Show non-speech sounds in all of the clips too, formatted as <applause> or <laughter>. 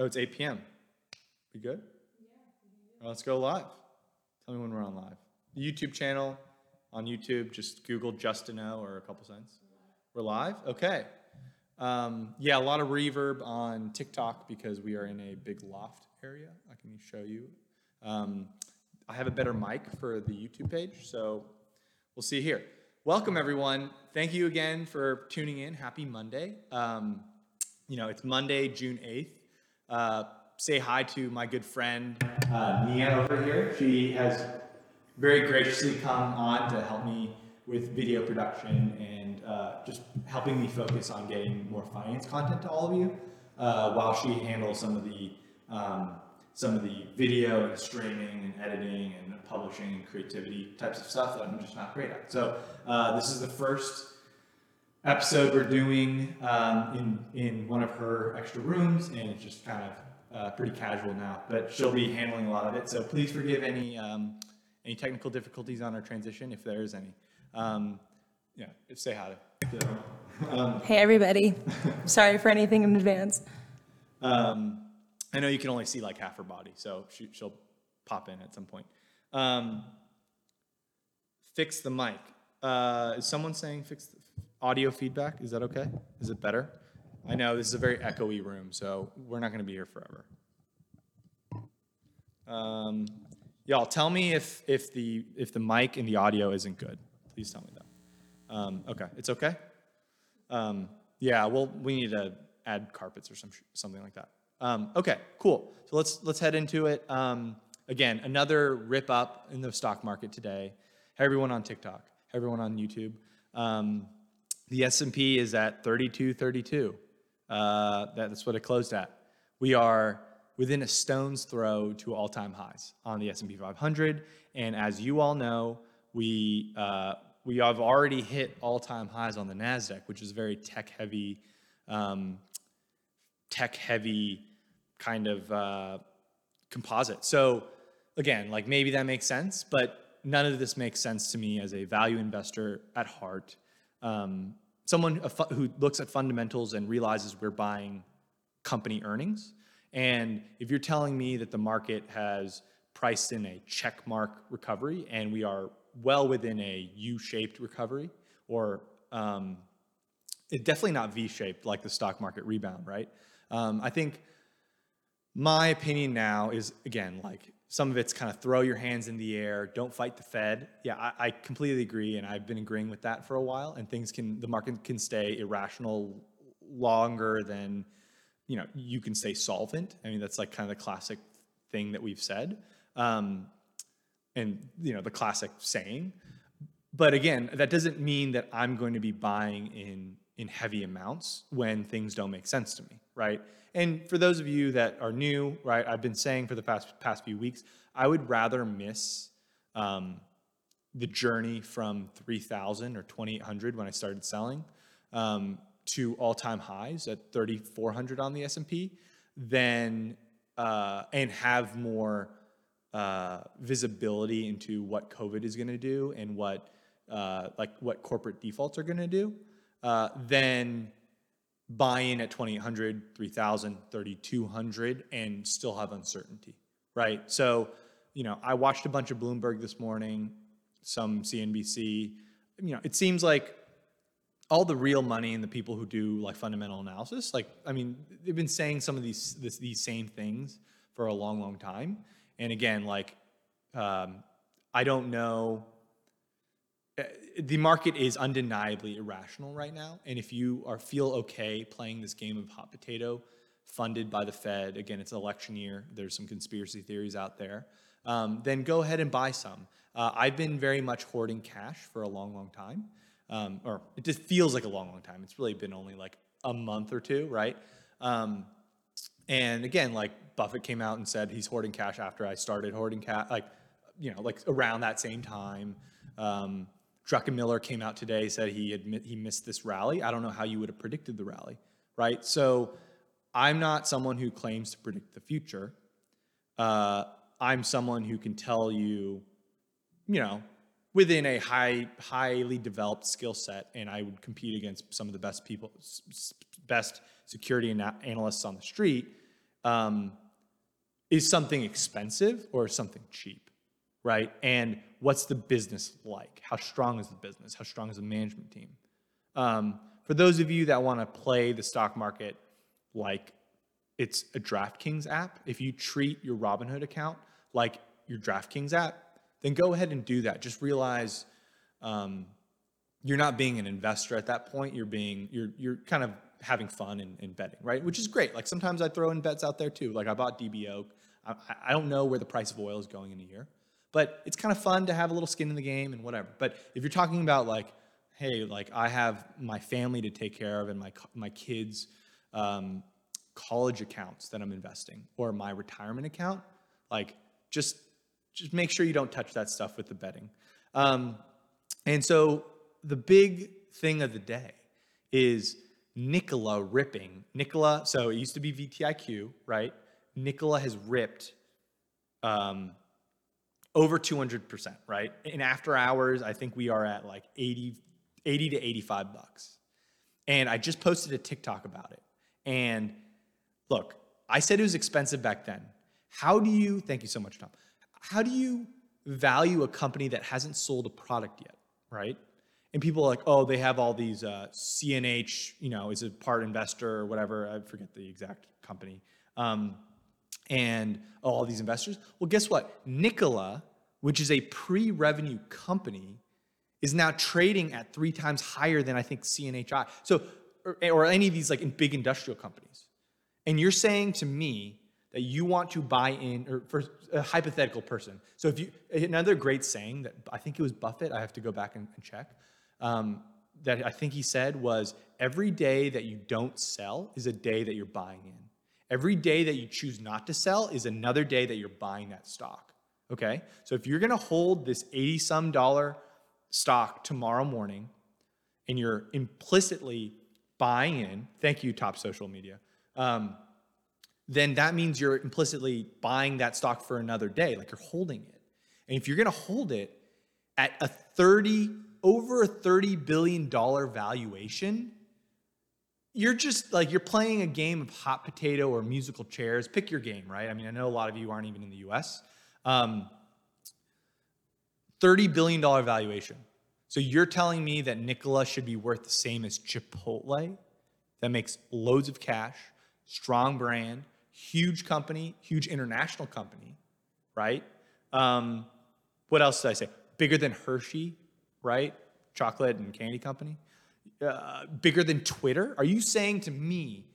Oh, it's 8 p.m. We good? Yeah. Let's go live. Tell me when we're on live. YouTube channel on YouTube, just Google Justin O or a couple cents. We're live? Okay. Um, yeah, a lot of reverb on TikTok because we are in a big loft area. I can show you. Um, I have a better mic for the YouTube page, so we'll see here. Welcome, everyone. Thank you again for tuning in. Happy Monday. Um, you know, it's Monday, June 8th. Uh, say hi to my good friend uh, Nia over here. She has very graciously come on to help me with video production and uh, just helping me focus on getting more finance content to all of you, uh, while she handles some of the um, some of the video and streaming and editing and publishing and creativity types of stuff that I'm just not great at. So uh, this is the first episode we're doing um, in in one of her extra rooms, and it's just kind of uh, pretty casual now. But she'll be handling a lot of it, so please forgive any um, any technical difficulties on our transition if there is any. Um, yeah, say hi to. to um, Hey, everybody. Sorry for anything in advance. um, I know you can only see like half her body, so she, she'll pop in at some point. Um, fix the mic. Uh, is someone saying fix the audio feedback? Is that okay? Is it better? I know this is a very echoey room, so we're not going to be here forever. Um, y'all, tell me if if the if the mic and the audio isn't good. Please tell me that. Um, okay, it's okay. Um, yeah, well, we need to add carpets or some something like that. Um, okay, cool. So let's let's head into it. Um, again, another rip up in the stock market today. Hey, everyone on TikTok. Hey, everyone on YouTube. Um, the S&P is at 32.32. Uh, that's what it closed at. We are within a stone's throw to all-time highs on the S&P 500, and as you all know, we uh, we have already hit all-time highs on the Nasdaq, which is very tech-heavy, um, tech-heavy kind of uh, composite. So again, like maybe that makes sense, but none of this makes sense to me as a value investor at heart. Um, someone who looks at fundamentals and realizes we're buying company earnings. And if you're telling me that the market has priced in a check mark recovery and we are well within a U-shaped recovery, or um, it definitely not V-shaped like the stock market rebound, right? Um, I think my opinion now is again like some of it's kind of throw your hands in the air don't fight the fed. Yeah I, I, completely agree and i've been agreeing with that for a while and things can the market can stay irrational longer than you know you can stay solvent. I mean that's like kind of the classic thing that we've said um, and you know the classic saying. But again that doesn't mean that i'm going to be buying in in heavy amounts when things don't make sense to me right? And for those of you that are new, right, I've been saying for the past past few weeks, I would rather miss um, the journey from 3,000 or 2,800 when I started selling um, to all-time highs at 3,400 on the S&P than uh, and have more uh, visibility into what COVID is going to do and what uh, like what corporate defaults are going to do, uh, then buy in at 2800 3000 3200 and still have uncertainty right? So you know i watched a bunch of bloomberg this morning some cnbc you know it seems like all the real money and the people who do like fundamental analysis like i mean they've been saying some of these this, these same things for a long long time. And again like um, i don't know the market is undeniably irrational right now. And if you are feel okay playing this game of hot potato funded by the Fed, again, it's election year, there's some conspiracy theories out there, um, then go ahead and buy some. Uh, I've been very much hoarding cash for a long, long time. Um, or it just feels like a long, long time. It's really been only like a month or two, right? Um, and again, like Buffett came out and said he's hoarding cash after I started hoarding cash, like, you know, like around that same time. Druckenmiller came out today, said he admit he missed this rally. I don't know how you would have predicted the rally, right? So I'm not someone who claims to predict the future. Uh, I'm someone who can tell you, you know, within a high, highly developed skill set, and I would compete against some of the best people, best security analysts on the street. um, is something expensive or something cheap, right? And what's the business like? How strong is the business? How strong is the management team? Um, for those of you that want to play the stock market like it's a DraftKings app, if you treat your Robinhood account like your DraftKings app, then go ahead and do that. Just realize um, you're not being an investor at that point. You're being you're you're kind of having fun and, betting, right? Which is great. Like sometimes I throw in bets out there too. Like I bought DBO. I, I don't know where the price of oil is going in a year, but it's kind of fun to have a little skin in the game and whatever. But if you're talking about like, hey, like I have my family to take care of and my my kids. Um, college accounts that I'm investing or my retirement account, like just just make sure you don't touch that stuff with the betting. Um, and so the big thing of the day is Nikola ripping. Nikola, so it used to be VTIQ, right? Nikola has ripped um, over 200%, right? In after hours, I think we are at like 80, 80 to 85 bucks. And I just posted a TikTok about it. And look, I said it was expensive back then. How do you, thank you so much, Tom. How do you value a company that hasn't sold a product yet, right? And people are like, oh, they have all these uh, CNH, you know, is a part investor or whatever. I forget the exact company. Um, and oh, all these investors. Well, guess what? Nikola, which is a pre revenue company, is now trading at three times higher than I think CNHI. So, or, or any of these like big industrial companies. And you're saying to me that you want to buy in, or for a hypothetical person. So if you, another great saying that I think it was Buffett, I have to go back and, and check, um, that I think he said was every day that you don't sell is a day that you're buying in. Every day that you choose not to sell is another day that you're buying that stock. Okay? So if you're gonna hold this 80 some dollar stock tomorrow morning and you're implicitly buying in, thank you, top social media, um, then that means you're implicitly buying that stock for another day, like you're holding it. And if you're going to hold it at a 30 over a 30 billion dollar valuation, you're just like you're playing a game of hot potato or musical chairs. Pick your game, right? I mean, I know a lot of you aren't even in the U.S. Um, 30 billion dollar valuation. So you're telling me that Nikola should be worth the same as Chipotle, that makes loads of cash, strong brand, huge company, huge international company, right? Um, what else did I say? Bigger than Hershey, right? Chocolate and candy company. Uh, bigger than Twitter. Are you saying to me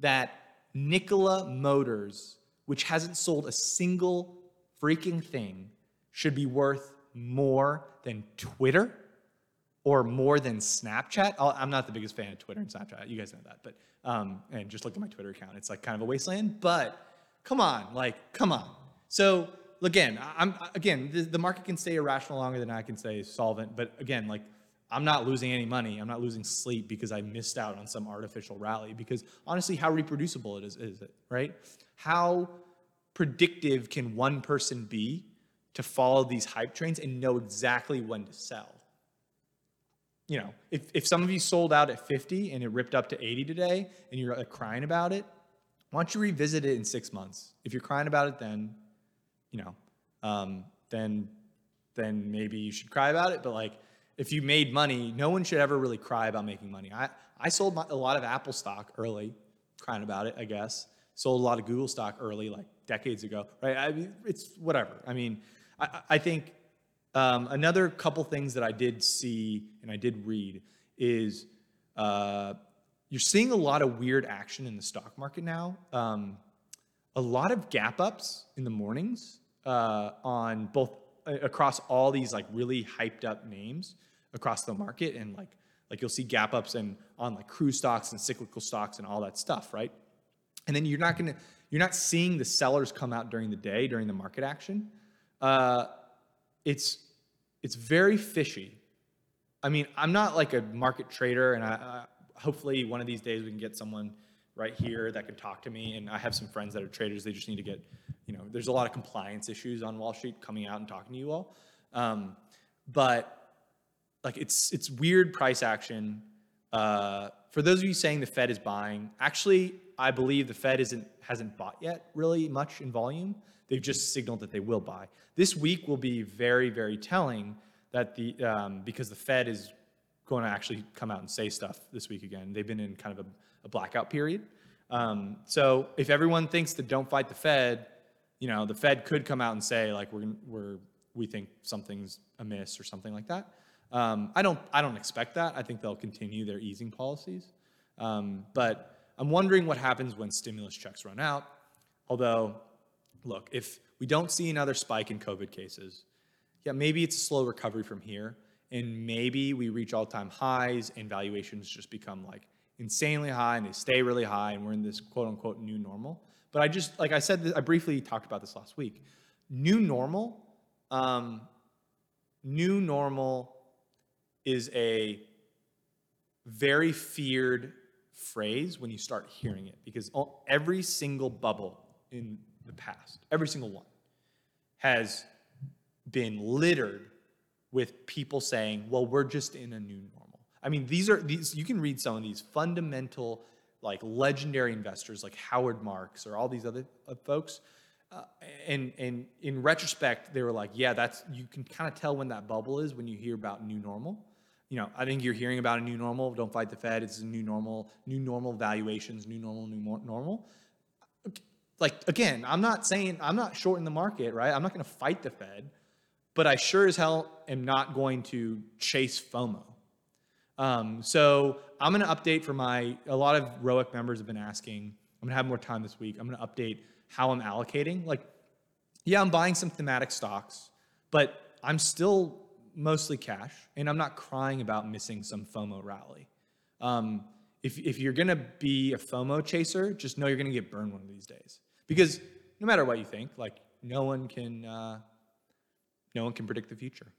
that Nikola Motors, which hasn't sold a single freaking thing, should be worth more than Twitter? or more than Snapchat. i am not the biggest fan of Twitter and Snapchat. You guys know that, but um, and just look at my Twitter account. It's like kind of a wasteland. But come on, like come on. So again, I'm again the, the market can stay irrational longer than I can stay solvent. But again, like I'm not losing any money. I'm not losing sleep because I missed out on some artificial rally. Because honestly, how reproducible it is, is it, right? How predictive can one person be to follow these hype trains and know exactly when to sell? you know, if, if some of you sold out at 50 and it ripped up to 80 today and you're like, crying about it, why don't you revisit it in six months? If you're crying about it, then, you know, um, then, then maybe you should cry about it. But like, if you made money, no one should ever really cry about making money. I, I sold my, a lot of Apple stock early, crying about it, I guess. Sold a lot of Google stock early, like decades ago, right? I it's whatever. I mean, I, I think um, another couple things that I did see and I did read is uh, you're seeing a lot of weird action in the stock market now. Um, a lot of gap ups in the mornings uh, on both uh, across all these like really hyped up names across the market, and like like you'll see gap ups and on like cruise stocks and cyclical stocks and all that stuff, right? And then you're not gonna you're not seeing the sellers come out during the day during the market action. Uh, it's it's very fishy. I mean, I'm not like a market trader, and I, hopefully one of these days we can get someone right here that can talk to me. And I have some friends that are traders. They just need to get, you know, there's a lot of compliance issues on Wall Street coming out and talking to you all. Um, but like it's it's weird price action. Uh, for those of you saying the Fed is buying, actually, I believe the Fed isn't hasn't bought yet really much in volume. They've just signaled that they will buy. This week will be very very telling that the um, because the Fed is going to actually come out and say stuff this week again. They've been in kind of a, a blackout period. Um, so if everyone thinks that don't fight the Fed, you know, the Fed could come out and say like we're we're we think something's amiss or something like that. Um, I don't I don't expect that. I think they'll continue their easing policies. Um, but I'm wondering what happens when stimulus checks run out. Although, look, if we don't see another spike in COVID cases, yeah, maybe it's a slow recovery from here, and maybe we reach all-time highs and valuations just become like insanely high and they stay really high, and we're in this quote-unquote new normal. But I just, like I said, I briefly talked about this last week. New normal, um, new normal is a very feared phrase when you start hearing it because every single bubble in the past, every single one, has been littered with people saying, well, we're just in a new normal. I mean, these are these you can read some of these fundamental, like legendary investors like Howard Marks or all these other uh, folks. Uh, and and in retrospect, they were like, yeah, that's you can kind of tell when that bubble is when you hear about new normal you know, I think you're hearing about a new normal. Don't fight the Fed. It's a new normal, new normal valuations, new normal, new normal. Like again, I'm not saying I'm not shorting the market, right? I'm not going to fight the Fed, but I sure as hell am not going to chase FOMO. Um, so I'm going to update for my. A lot of ROIC members have been asking. I'm going to have more time this week. I'm going to update how I'm allocating. Like, yeah, I'm buying some thematic stocks, but I'm still mostly cash, and I'm not crying about missing some FOMO rally. Um, if, if you're gonna be a FOMO chaser, just know you're gonna get burned one of these days. Because no matter what you think, like no one can, uh, no one can predict the future.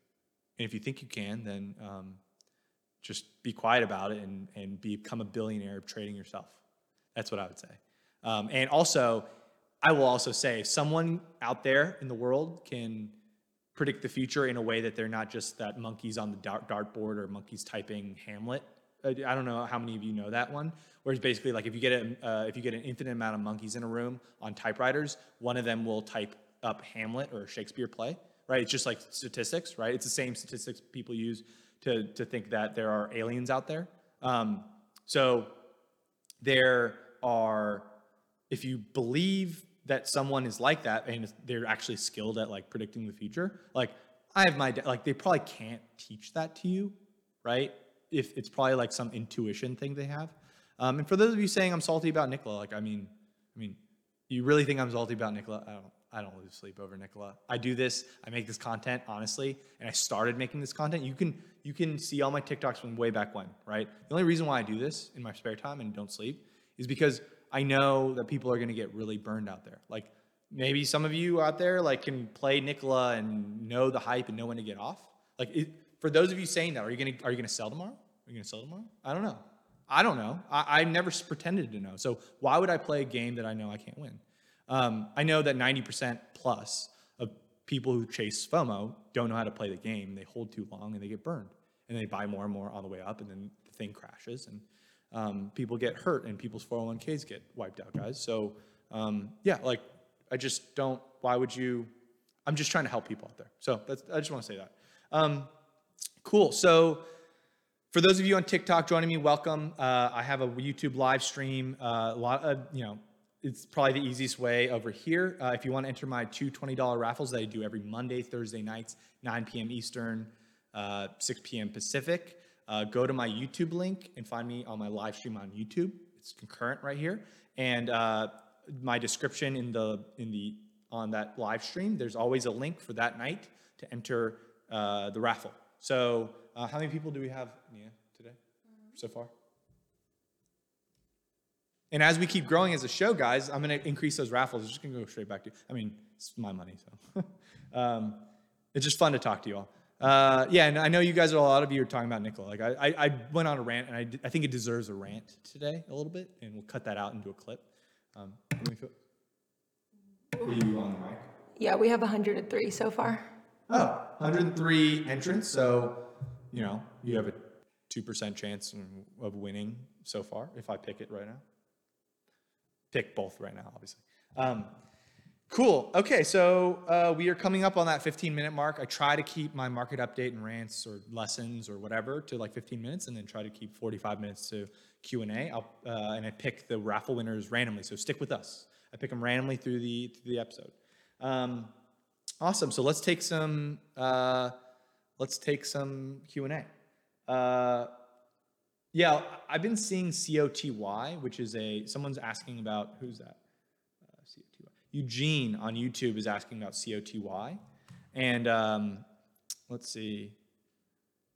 And if you think you can, then um, just be quiet about it and, and become a billionaire trading yourself. That's what I would say. Um, and also, I will also say, if someone out there in the world can predict the future in a way that they're not just that monkeys on the dart dartboard or monkeys typing Hamlet. I don't know how many of you know that one. Whereas basically, like if you get a, uh, if you get an infinite amount of monkeys in a room on typewriters, one of them will type up Hamlet or a Shakespeare play, right? It's just like statistics, right? It's the same statistics people use to to think that there are aliens out there. Um, so there are, if you believe that someone is like that and they're actually skilled at like predicting the future. Like I have my like they probably can't teach that to you, right? If it's probably like some intuition thing they have. Um, and for those of you saying I'm salty about Nikola like I mean, I mean, you really think I'm salty about Nikola I don't. I don't lose sleep over Nikola I do this. I make this content honestly, and I started making this content. You can you can see all my TikToks from way back when, right? The only reason why I do this in my spare time and don't sleep is because I know that people are going to get really burned out there. Like maybe some of you out there like can play Nikola and know the hype and know when to get off. Like it, for those of you saying that, are you going to are you going to sell tomorrow? Are you going to sell tomorrow? I don't know. I don't know. I, I never pretended to know. So why would I play a game that I know I can't win? Um, I know that 90% plus of people who chase FOMO don't know how to play the game. They hold too long and they get burned. And they buy more and more on the way up, and then the thing crashes. And um, people get hurt and people's 401ks get wiped out, guys. So um, yeah, like I just don't. Why would you? I'm just trying to help people out there. So that's, I just want to say that. Um, cool. So for those of you on TikTok joining me, welcome. Uh, I have a YouTube live stream. Uh, a lot of you know. It's probably the easiest way over here. Uh, if you want to enter my two $20 raffles that I do every Monday, Thursday nights, 9 p.m. Eastern, uh, 6 p.m. Pacific, uh, go to my YouTube link and find me on my live stream on YouTube. It's concurrent right here, and uh, my description in the in the on that live stream. There's always a link for that night to enter uh, the raffle. So, uh, how many people do we have, Nia, today so far? And as we keep growing as a show, guys, I'm going to increase those raffles. It's just going to go straight back to. You. I mean, it's my money, so <laughs> um, it's just fun to talk to you all. Uh, yeah, and I know you guys are a lot of you are talking about Nikola. Like I, I, I went on a rant, and I, I think it deserves a rant today a little bit, and we'll cut that out into a clip. Um, let me feel. Are you on the mic? Yeah, we have 103 so far. Oh, 103 entrants. So, you know, you have a 2% chance of winning so far if I pick it right now. pick both right now, obviously. Um, cool. Okay, so uh, we are coming up on that 15 minute mark. I try to keep my market update and rants or lessons or whatever to like 15 minutes, and then try to keep 45 minutes to Q and A. Uh, and I pick the raffle winners randomly. So stick with us. I pick them randomly through the through the episode. Um, awesome. So let's take some. Uh, let's take some Q and A. Uh, yeah, I've been seeing COTY, which is a someone's asking about who's that? Eugene on YouTube is asking about COTY, and um, let's see,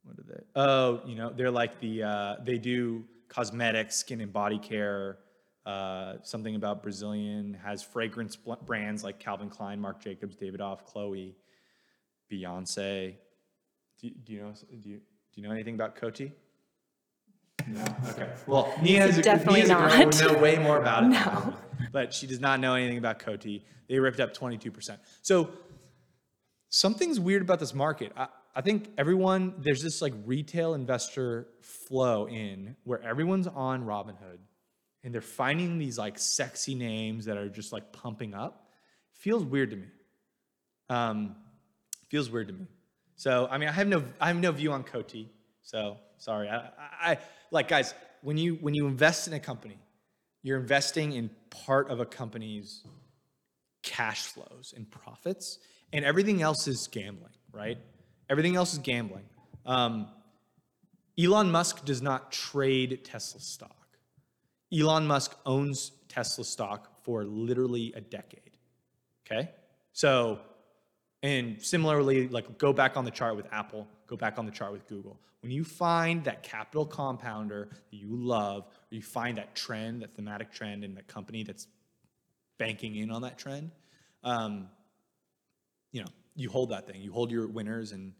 what are they? Oh, you know, they're like the uh, they do cosmetics, skin and body care. Uh, something about Brazilian has fragrance bl- brands like Calvin Klein, Marc Jacobs, Davidoff, Chloe, Beyonce. Do, do you know? Do you do you know anything about Coty? No. Okay. Well, Nia is a, Definitely Nia's a girl not. who know way more about it. <laughs> No. But she does not know anything about Coty. They ripped up 22%. So something's weird about this market. I, I think everyone, there's this like retail investor flow in where everyone's on Robinhood and they're finding these like sexy names that are just like pumping up. Feels weird to me. Um, feels weird to me. So I mean, I have no, I have no view on Coty. So sorry. I, I, I like guys when you when you invest in a company, you're investing in part of a company's cash flows and profits, and everything else is gambling, right? Everything else is gambling. Um, Elon Musk does not trade Tesla stock. Elon Musk owns Tesla stock for literally a decade. Okay? So, and similarly, like go back on the chart with Apple, go back on the chart with Google. When you find that capital compounder that you love, you find that trend, that thematic trend in the company that's banking in on that trend, um, you know, you hold that thing. You hold your winners and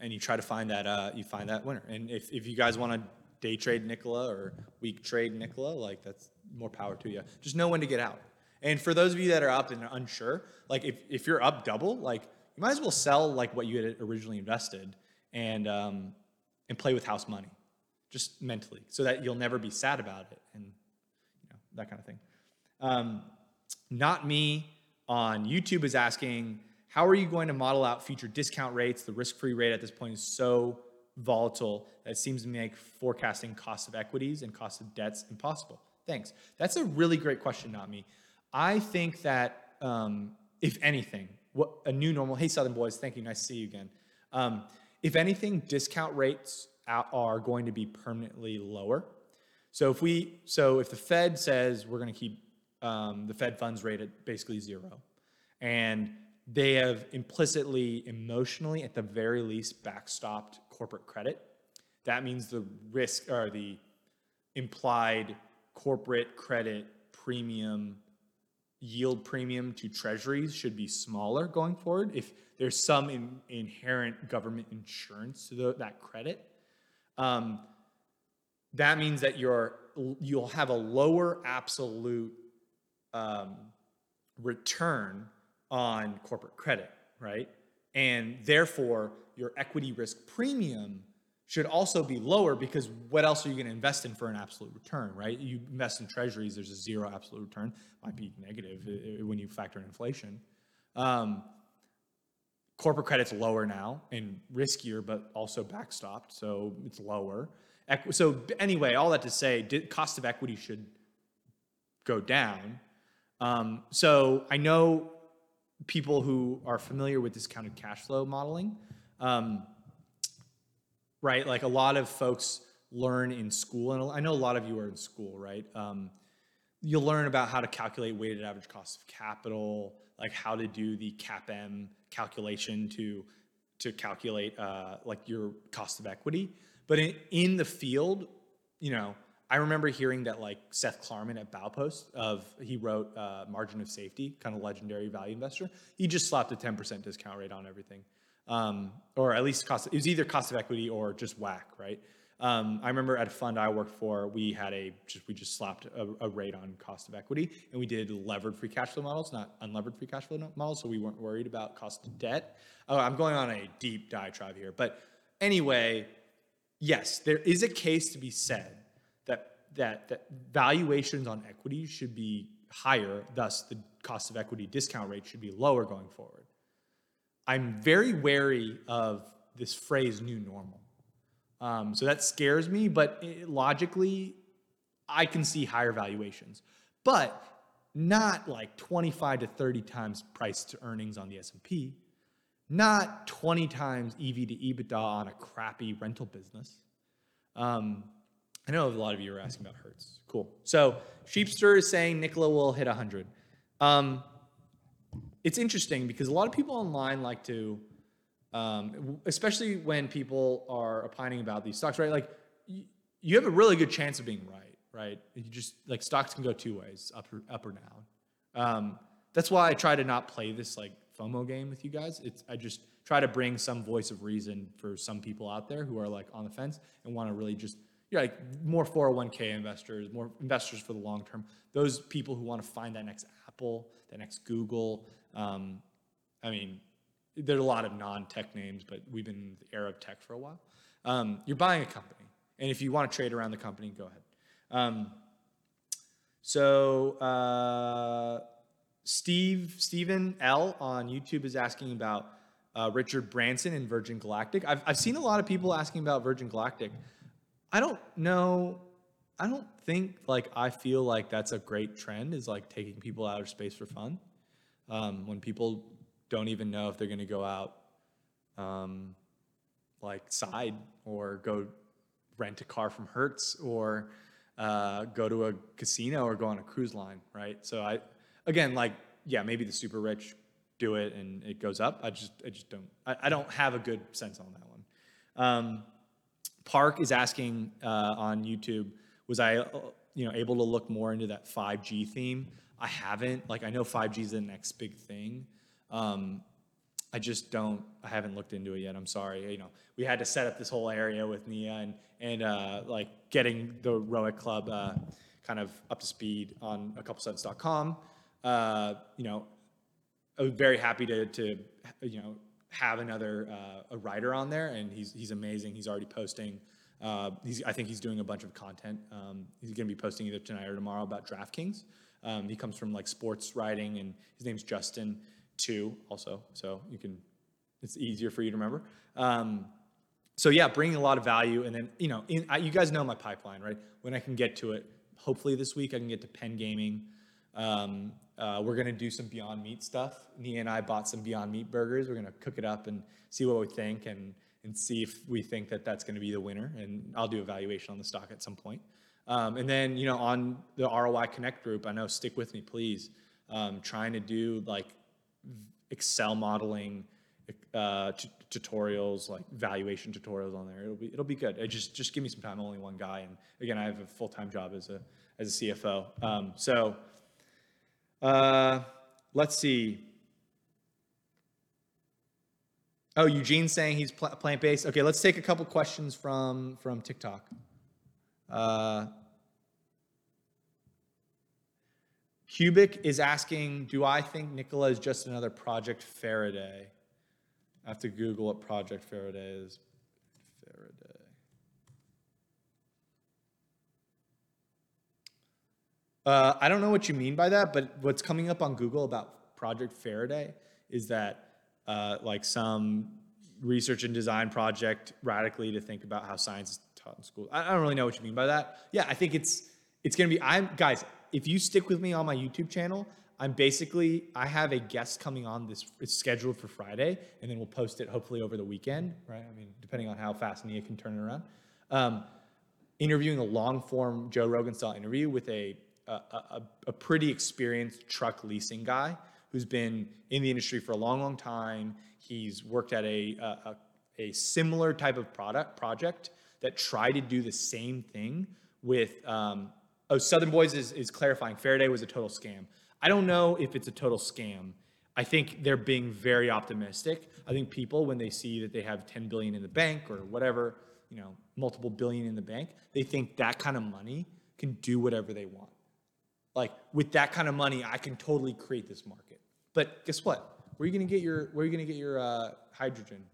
and you try to find that uh, you find that winner. And if, if you guys want to day trade Nikola or week trade Nikola, like that's more power to you. Just know when to get out. And for those of you that are up and are unsure, like if, if you're up double, like you might as well sell like what you had originally invested and um, and play with house money, just mentally, so that you'll never be sad about it and you know that kind of thing. Um, not me on YouTube is asking, how are you going to model out future discount rates? The risk-free rate at this point is so volatile that it seems to make forecasting cost of equities and cost of debts impossible. Thanks. That's a really great question, not me. I think that um, if anything, what a new normal. Hey, Southern boys, thank you. Nice to see you again. Um, if anything, discount rates are going to be permanently lower. So if we, so if the Fed says we're going to keep um, the Fed funds rate at basically zero, and they have implicitly, emotionally, at the very least, backstopped corporate credit, that means the risk or the implied corporate credit premium yield premium to treasuries should be smaller going forward if there's some in, inherent government insurance to the, that credit um, that means that you're you'll have a lower absolute um, return on corporate credit, right? And therefore, your equity risk premium should also be lower because what else are you going to invest in for an absolute return, right? You invest in treasuries, there's a zero absolute return, might be negative uh, when you factor in inflation. Um, corporate credit's lower now and riskier, but also backstopped, so it's lower. So anyway, all that to say, cost of equity should go down. Um, so I know people who are familiar with discounted cash flow modeling, um, right? Like a lot of folks learn in school, and I know a lot of you are in school, right? Um, you'll learn about how to calculate weighted average cost of capital, like how to do the CAPM calculation to to calculate uh, like your cost of equity. But in, in the field, you know, I remember hearing that like Seth Klarman at Baupost of he wrote uh, Margin of Safety, kind of legendary value investor. He just slapped a 10% discount rate on everything, um, or at least cost. It was either cost of equity or just whack, right? Um, I remember at a fund I worked for, we had a just we just slapped a, a rate on cost of equity, and we did levered free cash flow models, not unlevered free cash flow models, so we weren't worried about cost of debt. Oh, I'm going on a deep diatribe here, but anyway, yes, there is a case to be said that that that valuations on equity should be higher. Thus, the cost of equity discount rate should be lower going forward. I'm very wary of this phrase "new normal." Um, so that scares me, but it, logically, I can see higher valuations, but not like 25 to 30 times price to earnings on the S&P, not 20 times EV to EBITDA on a crappy rental business. Um, I know a lot of you are asking about Hertz. Cool. So Sheepster is saying Nikola will hit 100. Um, it's interesting because a lot of people online like to, um, especially when people are opining about these stocks, right? Like you, you have a really good chance of being right, right? You just like stocks can go two ways, up or up or down. Um, that's why I try to not play this like FOMO game with you guys. It's I just try to bring some voice of reason for some people out there who are like on the fence and want to really just yeah, like more 401k investors, more investors for the long term. Those people who want to find that next Apple, that next Google. Um, I mean, there's a lot of non-tech names, but we've been in the era of tech for a while. Um, you're buying a company, and if you want to trade around the company, go ahead. Um, so uh, Steve Stephen L on YouTube is asking about uh, Richard Branson and Virgin Galactic. I've I've seen a lot of people asking about Virgin Galactic. I don't know. I don't think like I feel like that's a great trend. Is like taking people out of space for fun. Um, when people don't even know if they're going to go out, um, like side or go rent a car from Hertz or uh, go to a casino or go on a cruise line, right? So I, again, like yeah, maybe the super rich do it and it goes up. I just I just don't I, I don't have a good sense on that one. Um, Park is asking uh, on YouTube, was I, you know, able to look more into that 5G theme? I haven't. Like, I know 5G is the next big thing. Um, I just don't. I haven't looked into it yet. I'm sorry. You know, we had to set up this whole area with Nia and and uh, like getting the Roic Club uh, kind of up to speed on a couple cents.com. Uh, you know, I was very happy to to you know have another uh, a writer on there, and he's he's amazing. He's already posting. Uh, he's, I think he's doing a bunch of content. Um, he's going to be posting either tonight or tomorrow about DraftKings. Um, he comes from like sports writing, and his name's Justin too. Also, so you can it's easier for you to remember. Um, so yeah, bringing a lot of value, and then you know, in, I, you guys know my pipeline, right? When I can get to it, hopefully this week I can get to Penn Gaming. Um, uh, we're gonna do some Beyond Meat stuff. Nia and I bought some Beyond Meat burgers. We're gonna cook it up and see what we think, and and see if we think that that's gonna be the winner. And I'll do a valuation on the stock at some point. Um, and then you know on the ROI Connect group, I know stick with me, please. Um, trying to do like Excel modeling uh, t- tutorials, like valuation tutorials on there. It'll be it'll be good. It just just give me some time. I'm only one guy, and again, I have a full time job as a as a CFO. Um, so uh, let's see. Oh, Eugene's saying he's pl- plant based. Okay, let's take a couple questions from from TikTok. Uh, Cubic is asking, do I think Nikola is just another Project Faraday? I have to Google what Project Faraday is. Faraday. Uh, I don't know what you mean by that, but what's coming up on Google about Project Faraday is that uh, like some research and design project radically to think about how science is taught in school. I, don't really know what you mean by that. Yeah, I think it's it's gonna be. I'm guys. If you stick with me on my YouTube channel, I'm basically I have a guest coming on this. It's scheduled for Friday, and then we'll post it hopefully over the weekend, right? I mean, depending on how fast Nia can turn it around. Um, interviewing a long form Joe Rogan style interview with a a, a a pretty experienced truck leasing guy who's been in the industry for a long, long time. He's worked at a a, a, similar type of product project that tried to do the same thing with. Um, oh, Southern Boys is, is clarifying. Faraday was a total scam. I don't know if it's a total scam. I think they're being very optimistic. I think people, when they see that they have 10 billion in the bank or whatever, you know, multiple billion in the bank, they think that kind of money can do whatever they want. Like with that kind of money, I can totally create this market. But guess what? Where are you gonna get your where are you gonna get your uh, hydrogen,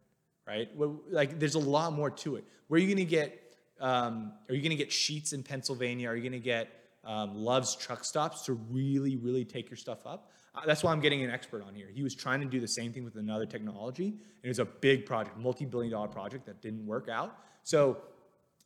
right? Like there's a lot more to it. Where are you gonna get? Um, are you gonna get Sheetz in Pennsylvania? Are you gonna get um, Love's truck stops to really, really take your stuff up. Uh, that's why I'm getting an expert on here. He was trying to do the same thing with another technology. and It was a big project, multi-billion dollar project that didn't work out. So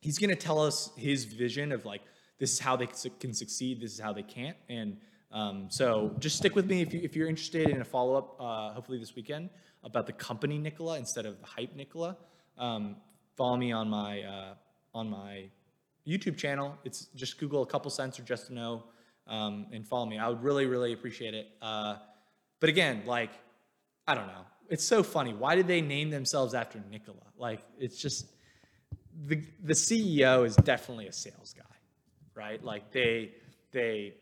he's going to tell us his vision of like this is how they can succeed, this is how they can't, and um, so just stick with me if, you, if you're interested in a follow-up, uh, hopefully this weekend, about the company Nikola instead of the hype Nikola. Um, follow me on my uh, on my YouTube channel. It's just Google a couple cents or Justin O um, and follow me. I would really really appreciate it. Uh, but again, like I don't know, it's so funny. Why did they name themselves after Nikola? Like it's just the the CEO is definitely a sales guy, right? Like they they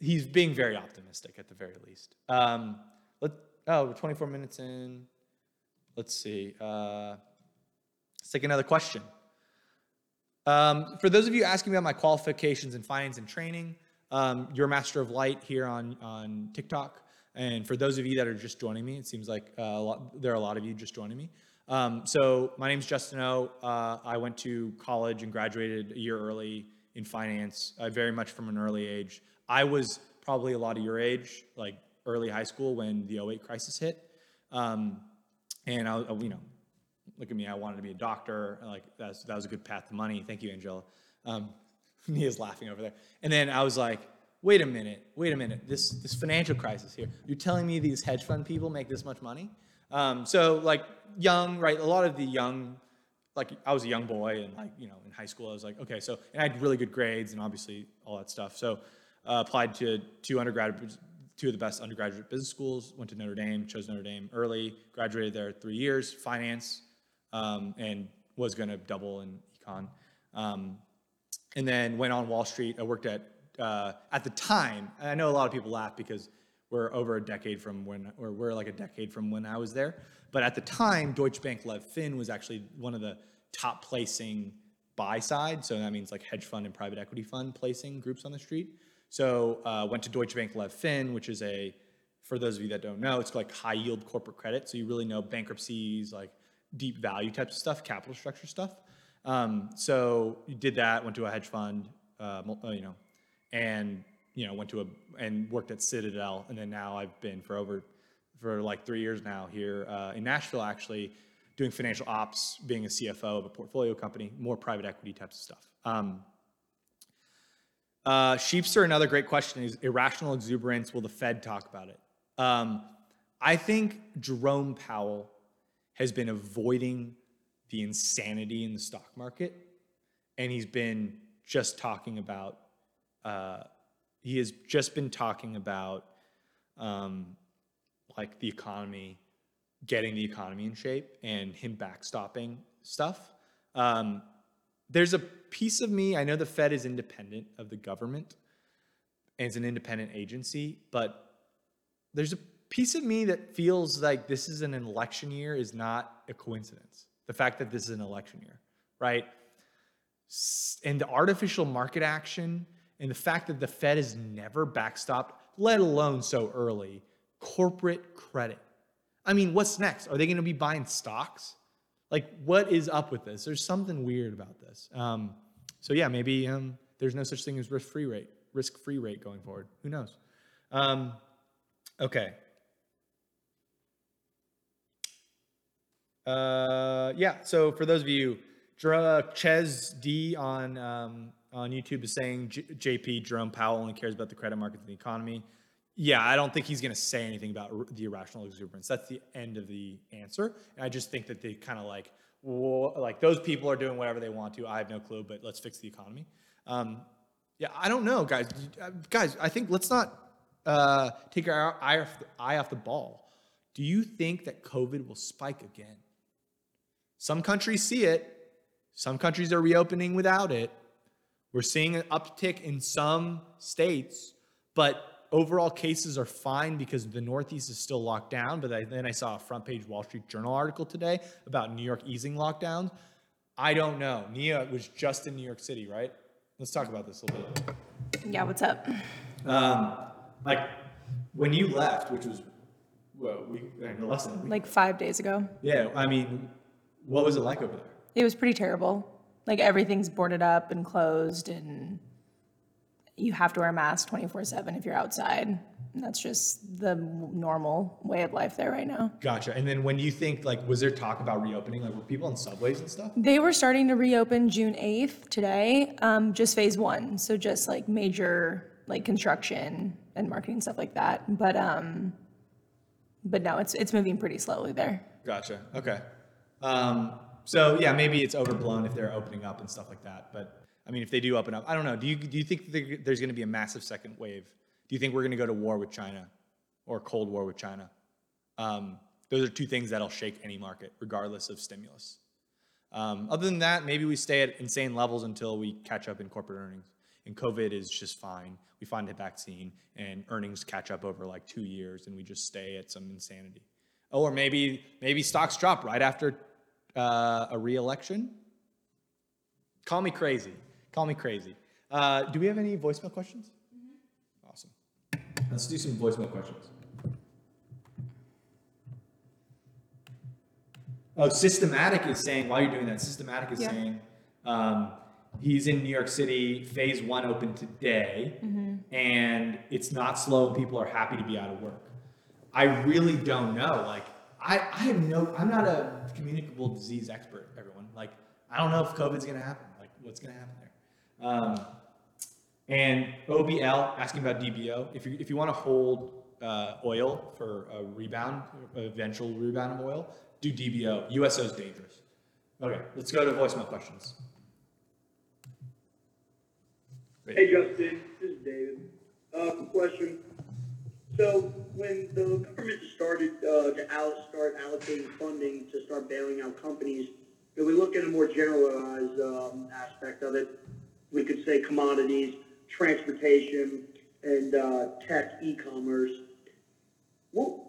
he's being very optimistic at the very least. Um, let oh we're 24 minutes in. Let's see. Uh, let's take another question. Um, for those of you asking about my qualifications in finance and training, um, you're a master of light here on on TikTok. And for those of you that are just joining me, it seems like uh, lot, there are a lot of you just joining me. Um, so my name's Justin O. Uh, I went to college and graduated a year early in finance, uh, very much from an early age. I was probably a lot of your age, like early high school when the 08 crisis hit. Um, and I- you know, look at me, I wanted to be a doctor. Like that's, that was a good path to money. Thank you, Angela. Um, <laughs> Nia's laughing over there. And then I was like, wait a minute, wait a minute. This, this financial crisis here. You're telling me these hedge fund people make this much money? Um, so like young, right? A lot of the young, like I was a young boy and like, you know, in high school, I was like, okay, so, and I had really good grades and obviously all that stuff. So uh, applied to two undergraduate, two of the best undergraduate business schools, went to Notre Dame, chose Notre Dame early, graduated there three years, finance, um, and was going to double in econ. Um, and then went on Wall Street. I worked at, uh, at the time, I know a lot of people laugh because we're over a decade from when, or we're like a decade from when I was there. But at the time, Deutsche Bank Lev Fin was actually one of the top placing buy side. So that means like hedge fund and private equity fund placing groups on the street. So uh, went to Deutsche Bank Lev Fin, which is a, for those of you that don't know, it's like high yield corporate credit. So you really know bankruptcies, like deep value types of stuff, capital structure stuff. Um, so did that, went to a hedge fund, uh, uh, you know, and you know went to a and worked at Citadel, and then now I've been for over for like three years now here uh, in Nashville, actually doing financial ops, being a CFO of a portfolio company, more private equity types of stuff. Um, uh, Sheepster, another great question is irrational exuberance. Will the Fed talk about it? Um, I think Jerome Powell has been avoiding the insanity in the stock market, and he's been just talking about. Uh, he has just been talking about um, like the economy, getting the economy in shape, and him backstopping stuff. Um, there's a piece of me. I know the Fed is independent of the government, and it's an independent agency, but there's a piece of me that feels like this is an election year is not a coincidence. The fact that this is an election year, right? And the artificial market action and the fact that the Fed has never backstopped, let alone so early, corporate credit. I mean, what's next? Are they going to be buying stocks? Like, what is up with this? There's something weird about this. Um, so yeah, maybe um, there's no such thing as risk-free rate, risk-free rate going forward. Who knows? Um, okay. Uh, yeah. So for those of you, Jer- Ches D on um, on YouTube is saying J- JP Jerome Powell only cares about the credit markets and the economy. Yeah, I don't think he's going to say anything about r- the irrational exuberance. That's the end of the answer. And I just think that they kind of like, like those people are doing whatever they want to. I have no clue, but let's fix the economy. Um, yeah, I don't know, guys. Uh, Guys, I think let's not uh, take our eye off, the, eye off the ball. Do you think that COVID will spike again? Some countries see it. Some countries are reopening without it. We're seeing an uptick in some states, but overall cases are fine because the Northeast is still locked down. But I, then I saw a front page Wall Street Journal article today about New York easing lockdowns. I don't know. Nia was just in New York City, right? Let's talk about this a little bit. Yeah, what's up? Um, like when you left, which was well, we less than. Like five days ago. Yeah, I mean, what was it like over there? It was pretty terrible. Like everything's boarded up and closed and you have to wear a mask 24 7 if you're outside. And that's just the normal way of life there right now. Gotcha. And then when you think like was there talk about reopening? Like were people on subways and stuff? They were starting to reopen June 8th today, um, just phase one. So just like major like construction and marketing stuff like that. But um, but no, it's it's moving pretty slowly there. Gotcha. Okay. Um, so yeah, maybe it's overblown if they're opening up and stuff like that. But I mean, if they do open up, I don't know. Do you do you think there's going to be a massive second wave? Do you think we're going to go to war with China, or cold war with China? Um, those are two things that'll shake any market, regardless of stimulus. Um, other than that, maybe we stay at insane levels until we catch up in corporate earnings. And COVID is just fine. We find a vaccine, and earnings catch up over like two years, and we just stay at some insanity. Or maybe maybe stocks drop right after uh, a re-election. Call me crazy. Call me crazy. Uh, do we have any voicemail questions? Awesome. Let's do some voicemail questions. Oh, Systematic is saying, while you're doing that, Systematic is Yeah. saying um, he's in New York City, phase one opened today, and it's not slow and people are happy to be out of work. I really don't know. Like, I, I have no, I'm not a communicable disease expert, everyone. Like, I don't know if COVID's going to happen, like, what's going to happen there. Um, and OBL asking about DBO. If you if you want to hold uh, oil for a rebound, eventual rebound of oil, do DBO. USO is dangerous. Okay, let's go to voicemail questions. Hey Justin, this is David. Um, question. So when the government started uh, to al- start allocating funding to start bailing out companies, if we look at a more generalized um, aspect of it, we could say commodities, transportation, and uh, tech, e-commerce. What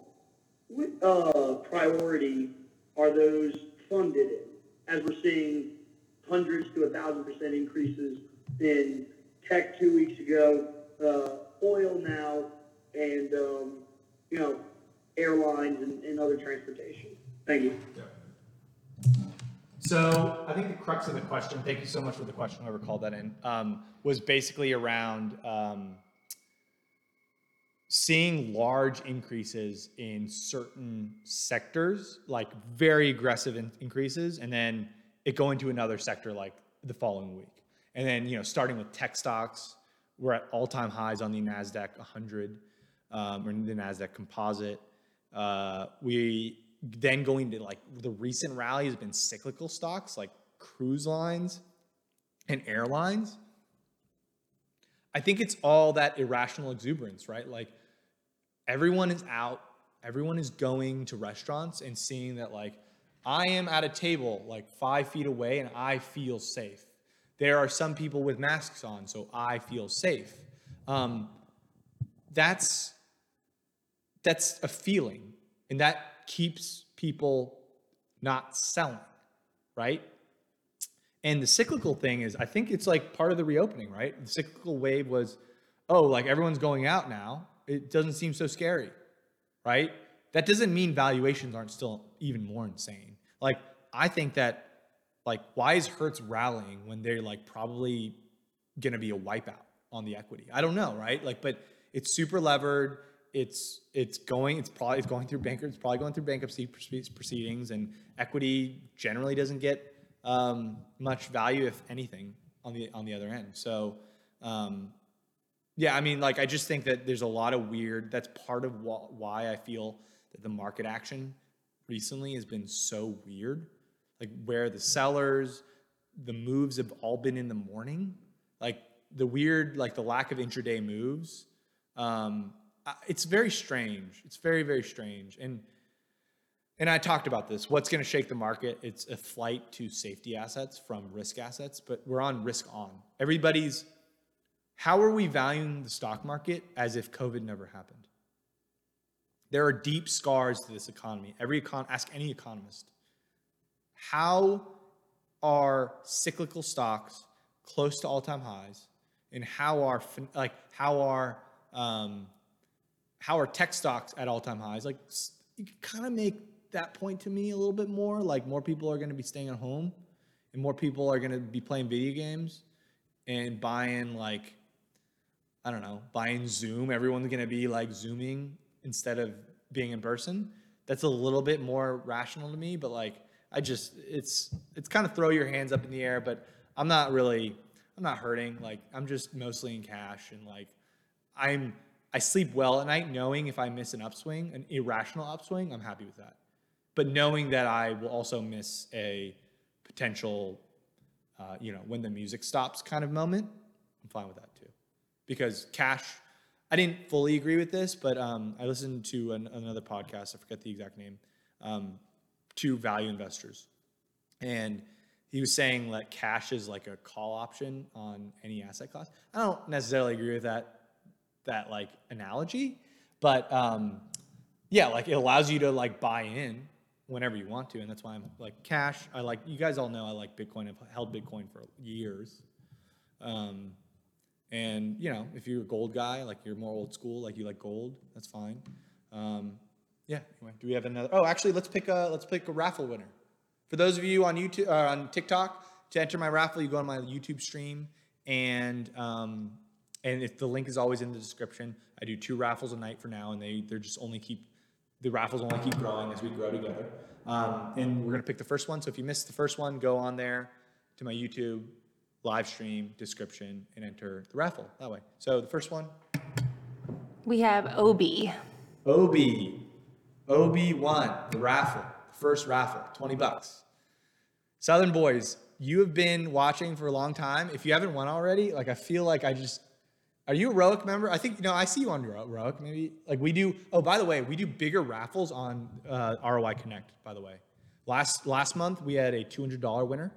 what uh, priority are those funded in? As we're seeing hundreds to a thousand percent increases in tech two weeks ago, uh, oil now, and um, you know, airlines and, and other transportation. Thank you. So I think the crux of the question, thank you so much for the question, whoever called that in, um, was basically around um, seeing large increases in certain sectors, like very aggressive in- increases, and then it going to another sector like the following week. And then, you know, starting with tech stocks, we're at all-time highs on the NASDAQ 100, um, or the NASDAQ composite. Uh, we then going to like the recent rally has been cyclical stocks like cruise lines and airlines. I think it's all that irrational exuberance, right? Like everyone is out, everyone is going to restaurants and seeing that like I am at a table like five feet away and I feel safe. There are some people with masks on, so I feel safe. Um, that's that's a feeling, and that keeps people not selling, right? And the cyclical thing is, I think it's like part of the reopening, right? The cyclical wave was, oh, like everyone's going out now. It doesn't seem so scary, right? That doesn't mean valuations aren't still even more insane. Like, I think that, like, why is Hertz rallying when they're like probably going to be a wipeout on the equity? I don't know, right? Like, but it's super levered. It's it's going. It's probably it's going through banker. It's probably going through bankruptcy proceedings, and equity generally doesn't get um, much value, if anything, on the on the other end. So, um, yeah, I mean, like I just think that there's a lot of weird. That's part of wh- why I feel that the market action recently has been so weird. Like where the sellers, the moves have all been in the morning. Like the weird, like the lack of intraday moves. Um, it's very strange. It's very very strange. And and I talked about this. What's going to shake the market? It's a flight to safety assets from risk assets, but we're on risk on. Everybody's how are we valuing the stock market as if COVID never happened? There are deep scars to this economy. Every econ- ask any economist. How are cyclical stocks close to all-time highs, and how are like how are um, how are tech stocks at all-time highs? Like you kind of make that point to me a little bit more. Like more people are going to be staying at home, and more people are going to be playing video games and buying like I don't know, buying Zoom, everyone's going to be like Zooming instead of being in person. That's a little bit more rational to me, but like, I just, it's, it's kind of throw your hands up in the air, but I'm not really, I'm not hurting. Like, I'm just mostly in cash and like, I'm, I sleep well at night knowing if I miss an upswing, an irrational upswing, I'm happy with that. But knowing that I will also miss a potential, uh, you know, when the music stops kind of moment, I'm fine with that too. Because cash, I didn't fully agree with this, but um, I listened to an, another podcast, I forget the exact name, um, to value investors. And he was saying that cash is like a call option on any asset class. I don't necessarily agree with that that like analogy, but um, yeah, like it allows you to like buy in whenever you want to, and that's why I'm like cash. I like you guys all know I like Bitcoin. I've held Bitcoin for years, um, and you know if you're a gold guy, like you're more old school, like you like gold, that's fine. Um, yeah. Anyway, do we have another? Oh, actually, let's pick a let's pick a raffle winner. For those of you on YouTube uh, on TikTok, to enter my raffle, you go on my YouTube stream and. Um, and if the link is always in the description, I do two raffles a night for now, and they they're just only keep the raffles only keep growing as we grow together. Um, and we're gonna pick the first one. So if you missed the first one, go on there to my YouTube live stream description and enter the raffle that way. So the first one, We have Obi. Obi, Obi won the raffle, first raffle, twenty bucks. Southern boys, you have been watching for a long time. If you haven't won already, like I feel like I just are you a Roic member? I think, you know, I see you on Roic, maybe. Like we do, oh, by the way, we do bigger raffles on uh, ROI Connect, by the way. Last, last month, we had a $200 winner.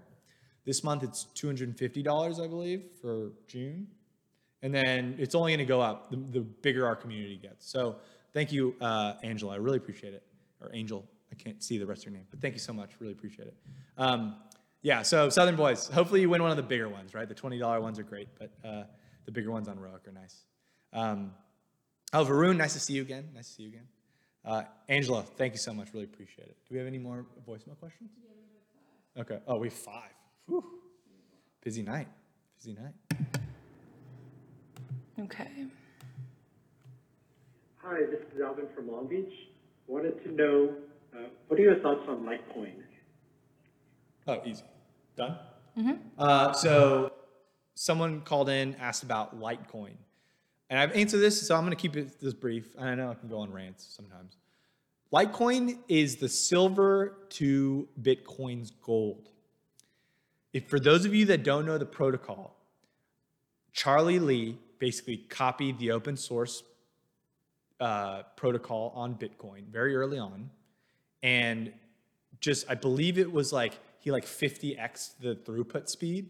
This month, it's $250, I believe, for June. And then it's only going to go up the, the, bigger our community gets. So thank you, uh, Angela. I really appreciate it. Or Angel. I can't see the rest of your name, but thank you so much. Really appreciate it. Um, yeah, so Southern Boys, hopefully you win one of the bigger ones, right? The $20 ones are great, but uh, the bigger ones on Roic are nice. Um, oh, Varun, nice to see you again. Nice to see you again. Uh, Angela, thank you so much. Really appreciate it. Do we have any more voicemail questions? Yeah, okay. Oh, we have five. Whew. Busy night. Busy night. Okay. Hi, this is Alvin from Long Beach. Wanted to know, uh, what are your thoughts on Litecoin? Oh, easy. Done? Mm-hmm. Uh, so someone called in, asked about Litecoin. And I've answered this, so I'm going to keep it this brief. I know I can go on rants sometimes. Litecoin is the silver to Bitcoin's gold. If for those of you that don't know the protocol, Charlie Lee basically copied the open source uh, protocol on Bitcoin very early on, and just I believe it was like he like 50x the throughput speed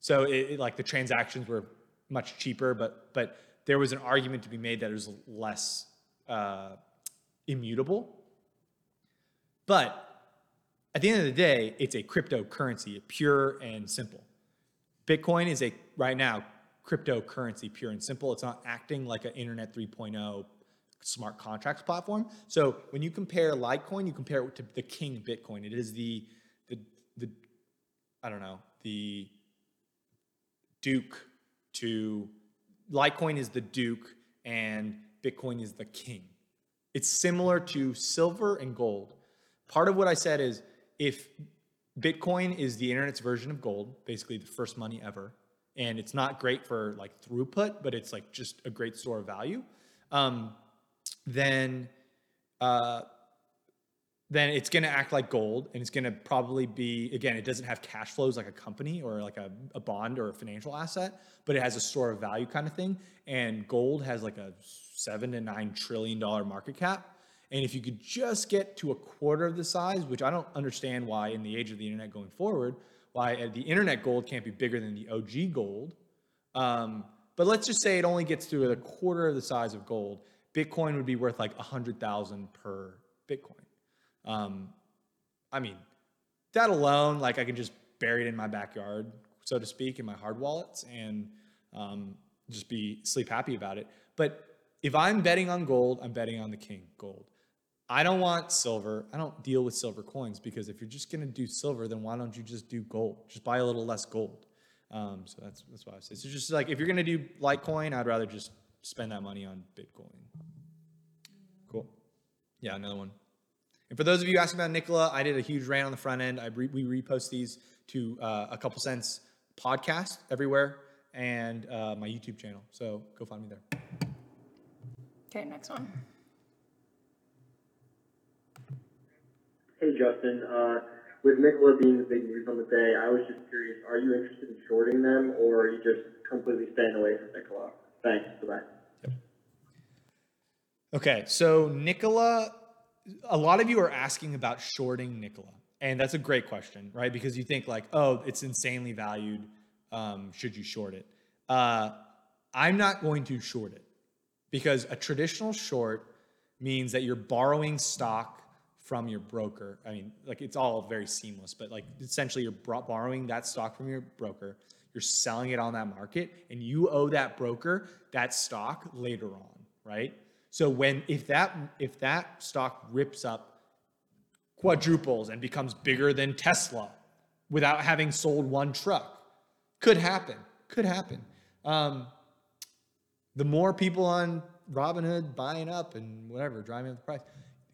so it, it, like the transactions were much cheaper, but but there was an argument to be made that it was less uh, immutable. But at the end of the day, it's a cryptocurrency, pure and simple. Bitcoin is a right now cryptocurrency, pure and simple. It's not acting like an Internet 3.0 smart contracts platform. So when you compare Litecoin, you compare it to the king Bitcoin. It is the the the I don't know the Duke to Litecoin is the Duke and Bitcoin is the king. It's similar to silver and gold. Part of what I said is if Bitcoin is the internet's version of gold, basically the first money ever, and it's not great for like throughput, but it's like just a great store of value, um, then uh, then it's going to act like gold and it's going to probably be again it doesn't have cash flows like a company or like a, a, bond or a financial asset but it has a store of value kind of thing and gold has like a seven to nine trillion dollar market cap. And if you could just get to a quarter of the size which i don't understand why in the age of the internet going forward why uh, the internet gold can't be bigger than the og gold um, but let's just say it only gets to a quarter of the size of gold bitcoin would be worth like a hundred thousand per bitcoin um, I mean, that alone, like I can just bury it in my backyard, so to speak, in my hard wallets and um, just be sleep happy about it. But if I'm betting on gold, I'm betting on the king, gold. I don't want silver. I don't deal with silver coins because if you're just going to do silver, then why don't you just do gold? Just buy a little less gold. Um, so that's that's why I say. So just like if you're gonna do Litecoin, I'd rather just spend that money on Bitcoin. Cool. Yeah, another one. And for those of you asking about Nikola, I did a huge rant on the front end. I re- we repost these to uh, a couple cents podcast everywhere and uh, my YouTube channel. So go find me there. Okay, next one. Hey Justin, uh, with Nikola being the big news on the day, I was just curious, are you interested in shorting them or are you just completely staying away from Nikola? Thanks, bye-bye. Okay, so Nikola, a lot of you are asking about shorting Nikola, and that's a great question, right? Because you think like, oh, it's insanely valued. Um, should you short it? Uh, I'm not going to short it because a traditional short means that you're borrowing stock from your broker. I mean, like it's all very seamless, but like essentially you're borrowing that stock from your broker, you're selling it on that market, and you owe that broker that stock later on, right? So when if that if that stock rips up, quadruples and becomes bigger than Tesla, without having sold one truck, could happen. Could happen. Um, the more people on Robinhood buying up and whatever, driving up the price,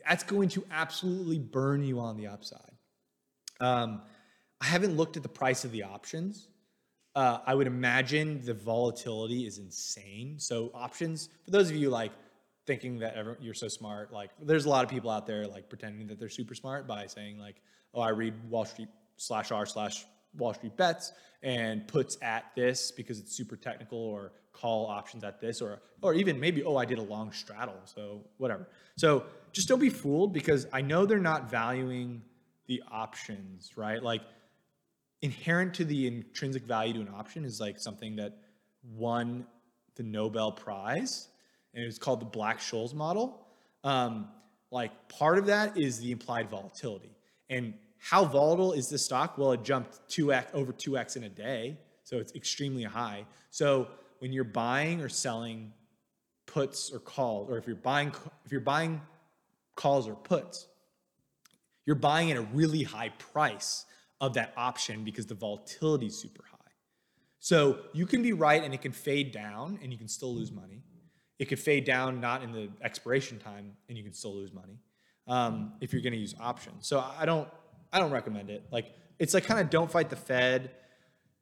that's going to absolutely burn you on the upside. Um, I haven't looked at the price of the options. Uh, I would imagine the volatility is insane. So options, for those of you like thinking that you're so smart, like there's a lot of people out there like pretending that they're super smart by saying like, oh, I read Wall Street slash R slash Wall Street bets and puts at this because it's super technical or call options at this or or even maybe oh I did a long straddle so whatever. So just don't be fooled because I know they're not valuing the options, right? Like inherent to the intrinsic value to an option is like something that won the Nobel Prize, and it's called the Black-Scholes model. Um, like part of that is the implied volatility, and how volatile is this stock? Well, it jumped two x over two x in a day, so it's extremely high. So when you're buying or selling puts or calls, or if you're buying if you're buying calls or puts, you're buying at a really high price of that option because the volatility is super high. So you can be right and it can fade down and you can still lose money. It could fade down not in the expiration time and you can still lose money um, if you're going to use options. So I don't I don't recommend it. Like it's like kind of don't fight the Fed,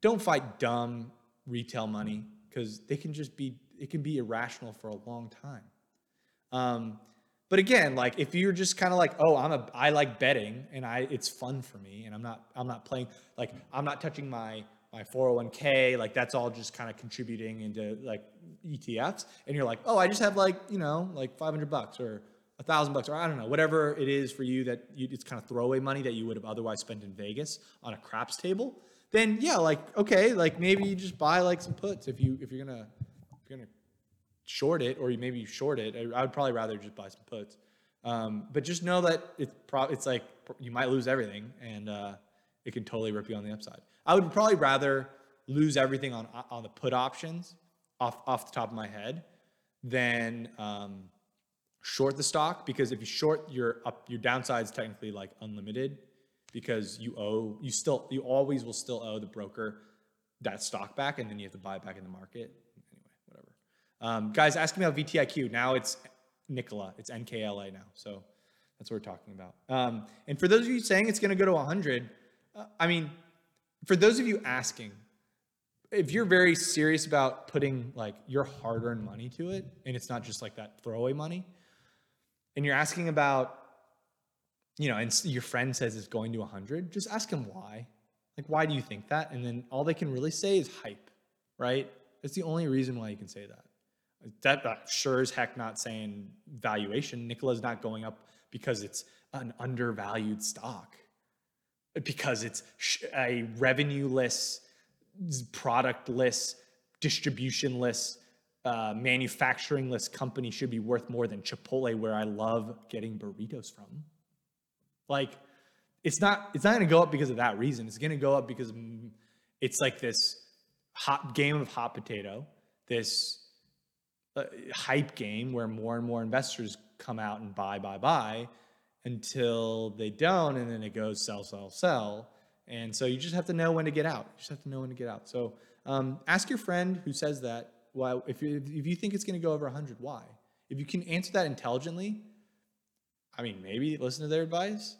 don't fight dumb retail money because they can just be it can be irrational for a long time. Um, but again, like if you're just kind of like, oh, I'm a I like betting and I it's fun for me and I'm not I'm not playing like I'm not touching my my 401k like that's all just kind of contributing into like ETFs and you're like, "Oh, I just have like, you know, like 500 bucks or a thousand bucks or I don't know, whatever it is for you that you, it's kind of throwaway money that you would have otherwise spent in Vegas on a craps table." Then yeah, like okay, like maybe you just buy like some puts if you if you're going to if you're going to short it, or you maybe you short it. I, would probably rather just buy some puts. Um, but just know that it's pro- it's like you might lose everything, and uh, it can totally rip you on the upside. I would probably rather lose everything on on the put options off off the top of my head than um, short the stock because if you short your up your downside is technically like unlimited because you owe you still you always will still owe the broker that stock back and then you have to buy it back in the market anyway whatever um, guys, ask me about VTIQ. Now it's Nikola. It's NKLA now. So that's what we're talking about. Um, and for those of you saying it's going to go to 100, uh, I mean, for those of you asking, if you're very serious about putting like your hard-earned money to it, and it's not just like that throwaway money, and you're asking about, you know, and your friend says it's going to 100, just ask him why. Like, why do you think that? And then all they can really say is hype, right? That's the only reason why you can say that. That, that sure as heck not saying valuation. Nikola's not going up because it's an undervalued stock, because it's a revenue-less, product-less, distribution-less, uh, manufacturing-less company should be worth more than Chipotle, where I love getting burritos from. Like, it's not it's not going to go up because of that reason. It's going to go up because it's like this hot game of hot potato, this hype game where more and more investors come out and buy, buy, buy until they don't, and then it goes sell, sell, sell, And so you just have to know when to get out. You just have to know when to get out. So um, ask your friend who says that. Why, if you, if you think it's going to go over 100, why? If you can answer that intelligently, I mean, maybe listen to their advice.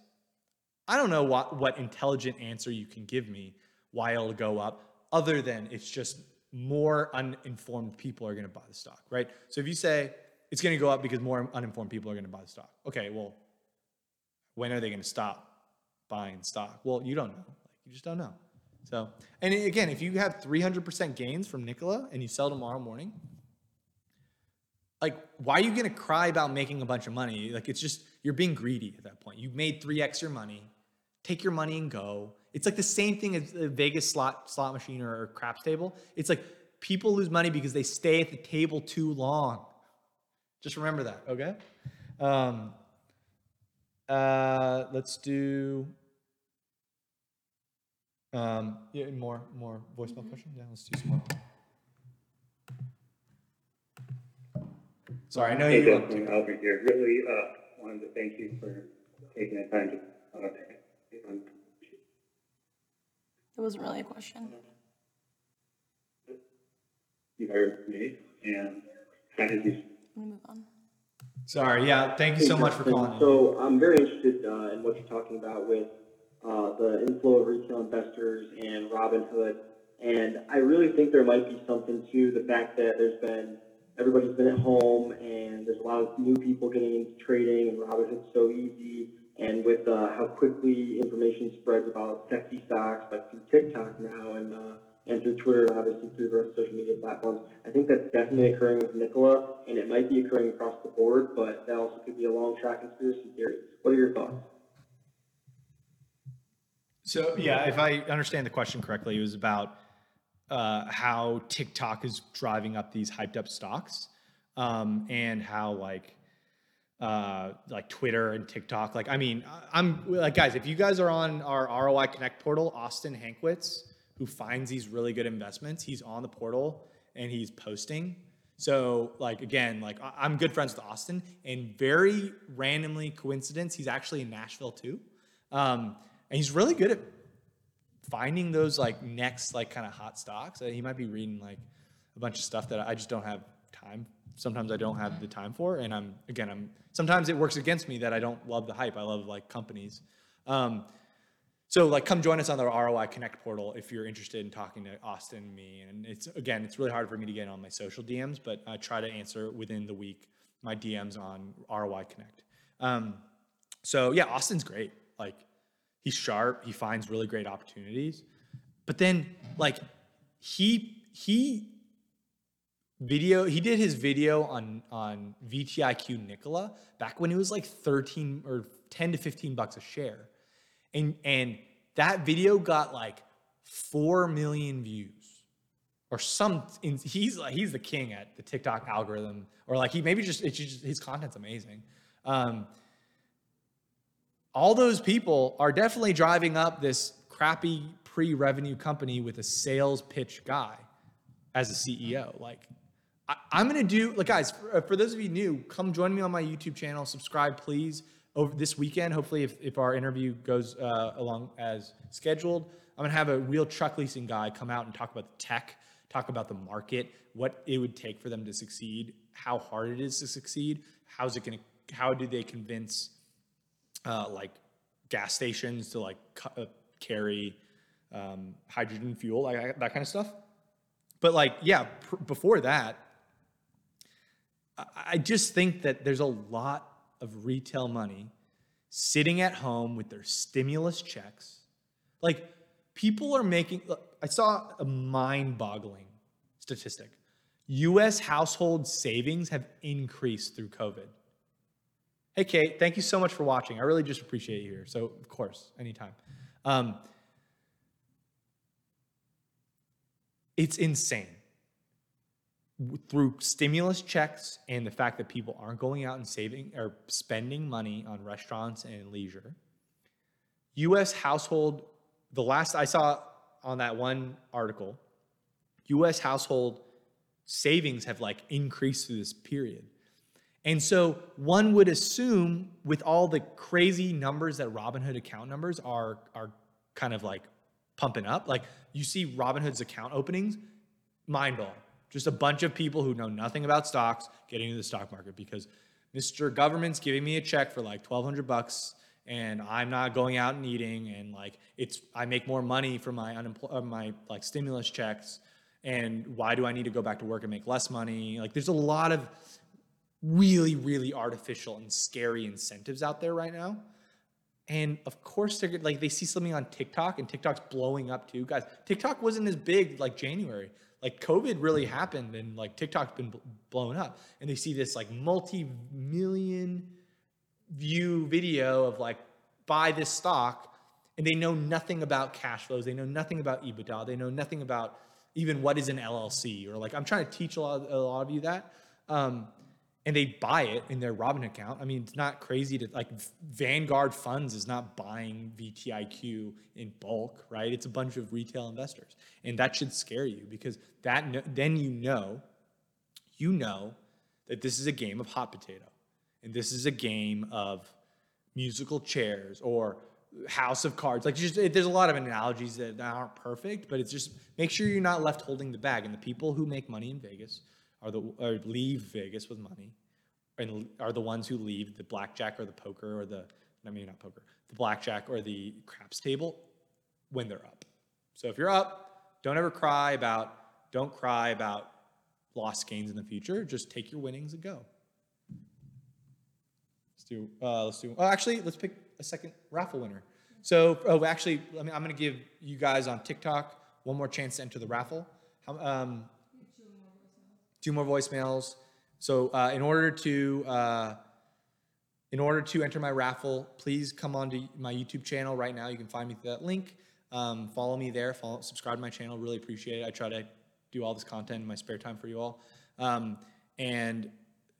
I don't know what, what intelligent answer you can give me why it'll go up, other than it's just more uninformed people are going to buy the stock, right? So if you say it's going to go up because more uninformed people are going to buy the stock, okay, well, when are they going to stop buying stock? Well, you don't know. Like, you just don't know. So, and again, if you have 300% gains from Nikola and you sell tomorrow morning, like, why are you going to cry about making a bunch of money? Like, it's just, you're being greedy at that point. You've made 3x your money. Take your money and go. It's like the same thing as a Vegas slot, slot machine or a craps table. It's like people lose money because they stay at the table too long. Just remember that, okay? Um, uh, let's do um, yeah, more more voicemail question. Yeah, let's do some more. Sorry, I know Hey, you. Justin, Albert here. Really, uh, wanted to thank you for taking the time to, uh, take on That wasn't really a question. you heard me and how did you, I'm gonna move on. Sorry, yeah. Thank you so much for calling. So I'm very interested uh, in what you're talking about with uh, the inflow of retail investors and Robinhood. And I really think there might be something to the fact that there's been, everybody's been at home and there's a lot of new people getting into trading and Robinhood's so easy. And with uh, how quickly information spreads about sexy stocks, like through TikTok now and, uh, and through Twitter obviously through the rest of social media platforms, I think that's definitely occurring with Nikola and it might be occurring across the board, but that also could be a long shot conspiracy theory. What are your thoughts? So yeah, if I understand the question correctly, it was about uh, how TikTok is driving up these hyped up stocks, um, and how like uh, like Twitter and TikTok. Like, I mean, I'm like, guys, if you guys are on our ROI Connect portal, Austin Hankwitz, who finds these really good investments, he's on the portal and he's posting. So, like, again, like I'm good friends with Austin, and very randomly coincidence, he's actually in Nashville too, um, and he's really good at finding those like next like kind of hot stocks. Uh, He might be reading like a bunch of stuff that I just don't have time. Sometimes I don't have the time for, and I'm again I'm sometimes it works against me that I don't love the hype. I love like companies. Um, so like come join us on the ROI Connect portal if you're interested in talking to Austin me. And it's again it's really hard for me to get on my social DMs, but I try to answer within the week my DMs on ROI Connect. Um, so yeah, Austin's great. Like he's sharp. He finds really great opportunities. But then like he he video he did his video on on VTIQ Nikola back when it was like 13 or 10 to 15 bucks a share. And and that video got like 4 million views or some he's he's the king at the TikTok algorithm or like he maybe just it's just his content's amazing. Um, all those people are definitely driving up this crappy pre-revenue company with a sales pitch guy as a CEO. Like, I, I'm gonna do. Like, guys, for, for those of you new, come join me on my YouTube channel. Subscribe, please. Over this weekend, hopefully, if, if our interview goes uh, along as scheduled, I'm gonna have a real truck leasing guy come out and talk about the tech, talk about the market, what it would take for them to succeed, how hard it is to succeed, how's it gonna, how do they convince uh, like gas stations to like uh, carry um, hydrogen fuel, like that kind of stuff. But like, yeah, pr- before that, I, I just think that there's a lot of retail money sitting at home with their stimulus checks. Like, people are making. Look, I saw a mind-boggling statistic. U.S. household savings have increased through COVID. Hey, Kate, thank you so much for watching. I really just appreciate you here. So, of course, anytime. Um, it's insane. Through stimulus checks and the fact that people aren't going out and saving or spending money on restaurants and leisure, US household, the last I saw on that one article, US household savings have like increased through this period. And so one would assume with all the crazy numbers that Robinhood account numbers are are kind of like pumping up. Like you see Robinhood's account openings, mind blowing. Just a bunch of people who know nothing about stocks getting into the stock market because Mr. Government's giving me a check for like 1200 bucks and I'm not going out and eating and like it's I make more money from my unemployment uh, my like stimulus checks and why do I need to go back to work and make less money? Like there's a lot of really really artificial and scary incentives out there right now. And of course, they're like they see something on TikTok, and TikTok's blowing up too, guys. TikTok wasn't as big like January. Like COVID really happened, and like TikTok's been bl- blown up. And they see this like multi-million view video of like buy this stock, and they know nothing about cash flows. They know nothing about EBITDA. They know nothing about even what is an LLC or like I'm trying to teach a lot of, a lot of you that. Um, and they buy it in their Robinhood account. I mean, it's not crazy to like Vanguard Funds is not buying VTIQ in bulk, right? It's a bunch of retail investors, and that should scare you because that then you know, you know, that this is a game of hot potato, and this is a game of musical chairs or house of cards. Like just there's a lot of analogies that, that aren't perfect, but it's just make sure you're not left holding the bag. And the people who make money in Vegas are the or leave Vegas with money, and are the ones who leave the blackjack or the poker or the I mean not poker, the blackjack or the craps table when they're up. So if you're up, don't ever cry about don't cry about lost gains in the future. Just take your winnings and go. Let's do uh, let's do. Oh, actually, let's pick a second raffle winner. So oh, actually, let me, I'm going to give you guys on TikTok one more chance to enter the raffle. How, um, two more voicemails. So uh, in order to uh, in order to enter my raffle, please come onto my YouTube channel right now. You can find me through that link. Um, follow me there. Follow, subscribe to my channel. Really appreciate it. I try to do all this content in my spare time for you all. Um, and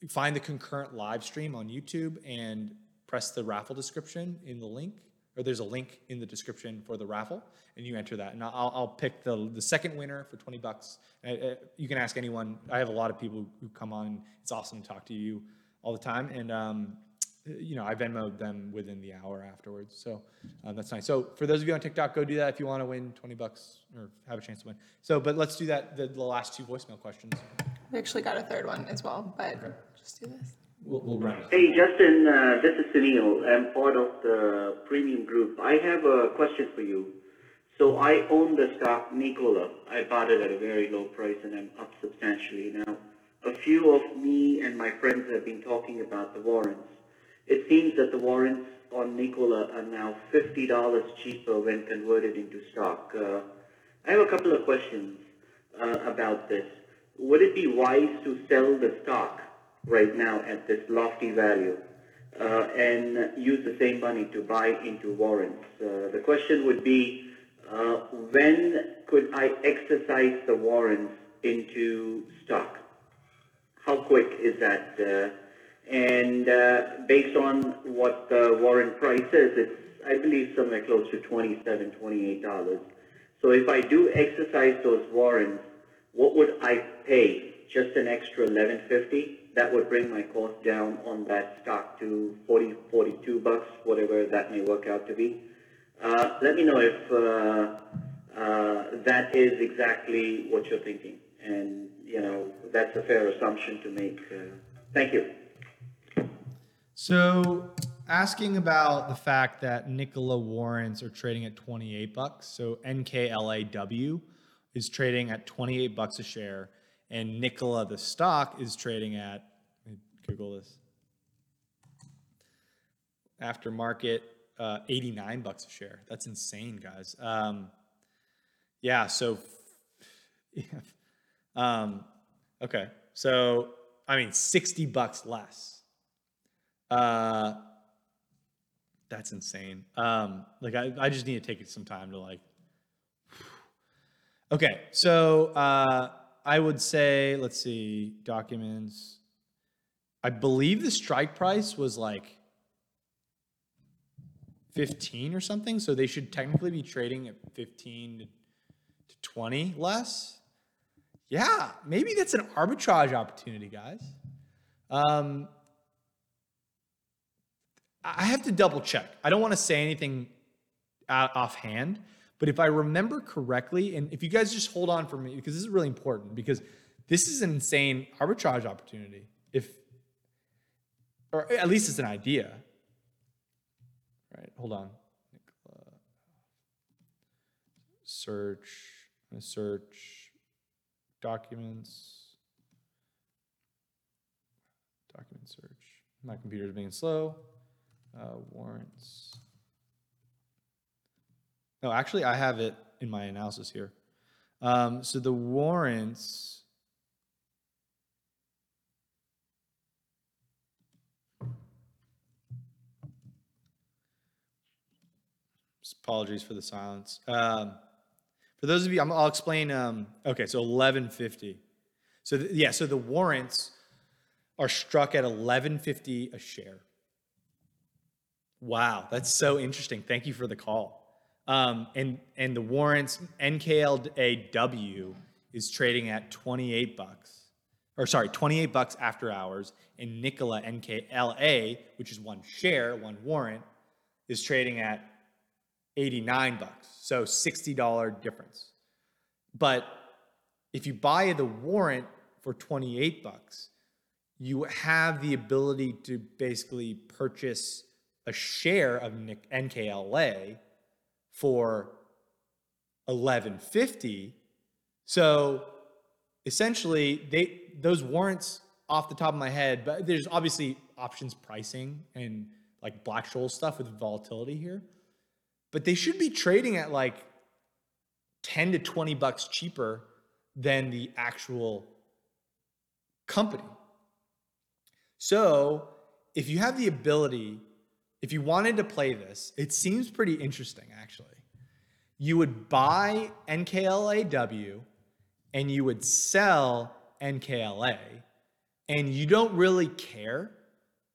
find the concurrent live stream on YouTube and press the raffle description in the link, or there's a link in the description for the raffle, and you enter that. And I'll, I'll pick the, the second winner for 20 bucks. You can ask anyone. I have a lot of people who come on. It's awesome to talk to you all the time. And, um, you know, I Venmoed them within the hour afterwards. So uh, that's nice. So for those of you on TikTok, go do that if you want to win 20 bucks or have a chance to win. So, but let's do that, the, the last two voicemail questions. We actually got a third one as well, but just do this. We'll, we'll run. Hey, Justin, uh, this is Sunil. I'm part of the premium group. I have a question for you. So I own the stock Nikola. I bought it at a very low price and I'm up substantially now. A few of me and my friends have been talking about the warrants. It seems that the warrants on Nikola are now $50 cheaper when converted into stock. Uh, I have a couple of questions uh, about this. Would it be wise to sell the stock right now at this lofty value uh, and use the same money to buy into warrants? Uh, the question would be, uh, when could I exercise the warrants into stock? How quick is that? Uh, and uh, based on what the warrant price is, it's, I believe, somewhere close to $27, $28. So if I do exercise those warrants, what would I pay? Just an extra 1150? That would bring my cost down on that stock to 40, 42 bucks, whatever that may work out to be. Uh, let me know if uh, uh, that is exactly what you're thinking. And, you know, that's a fair assumption to make. Uh, thank you. So asking about the fact that Nikola warrants are trading at 28 bucks. So NKLAW is trading at 28 bucks a share and Nikola the stock is trading at Google this. After market uh, 89 bucks a share. That's insane, guys. Um, yeah, so yeah. <laughs> Um, okay. So I mean 60 bucks less. Uh, that's insane. Um, like I, I just need to take it some time to like. <sighs> Okay, so uh, I would say, let's see, documents. I believe the strike price was like 15 or something, so they should technically be trading at 15 to, to 20 less. Yeah, maybe that's an arbitrage opportunity, guys. Um, I have to double check. I don't want to say anything offhand. But if I remember correctly, and if you guys just hold on for me, because this is really important, because this is an insane arbitrage opportunity. If, or at least it's an idea. Right, hold on. Search. I'm gonna search documents. Document search. My computer's being slow. Uh, warrants. No, actually, I have it in my analysis here. Um, so the warrants. Apologies for the silence. Um, for those of you, I'm, I'll explain. Um, okay, so 1150. So yeah, so the warrants are struck at 1150 a share. Wow, that's so interesting. Thank you for the call. Um, and and the warrants NKLAW is trading at 28 bucks, or sorry, 28 bucks after hours, and Nikola NKLA, which is one share, one warrant, is trading at 89 bucks. So $60 difference. But if you buy the warrant for 28 bucks, you have the ability to basically purchase a share of NKLA for 1150 so essentially they those warrants off the top of my head but there's obviously options pricing and like black scholes stuff with volatility here but they should be trading at like 10 to 20 bucks cheaper than the actual company. So if you have the ability, if you wanted to play this, it seems pretty interesting actually. You would buy NKLAW and you would sell NKLA, and you don't really care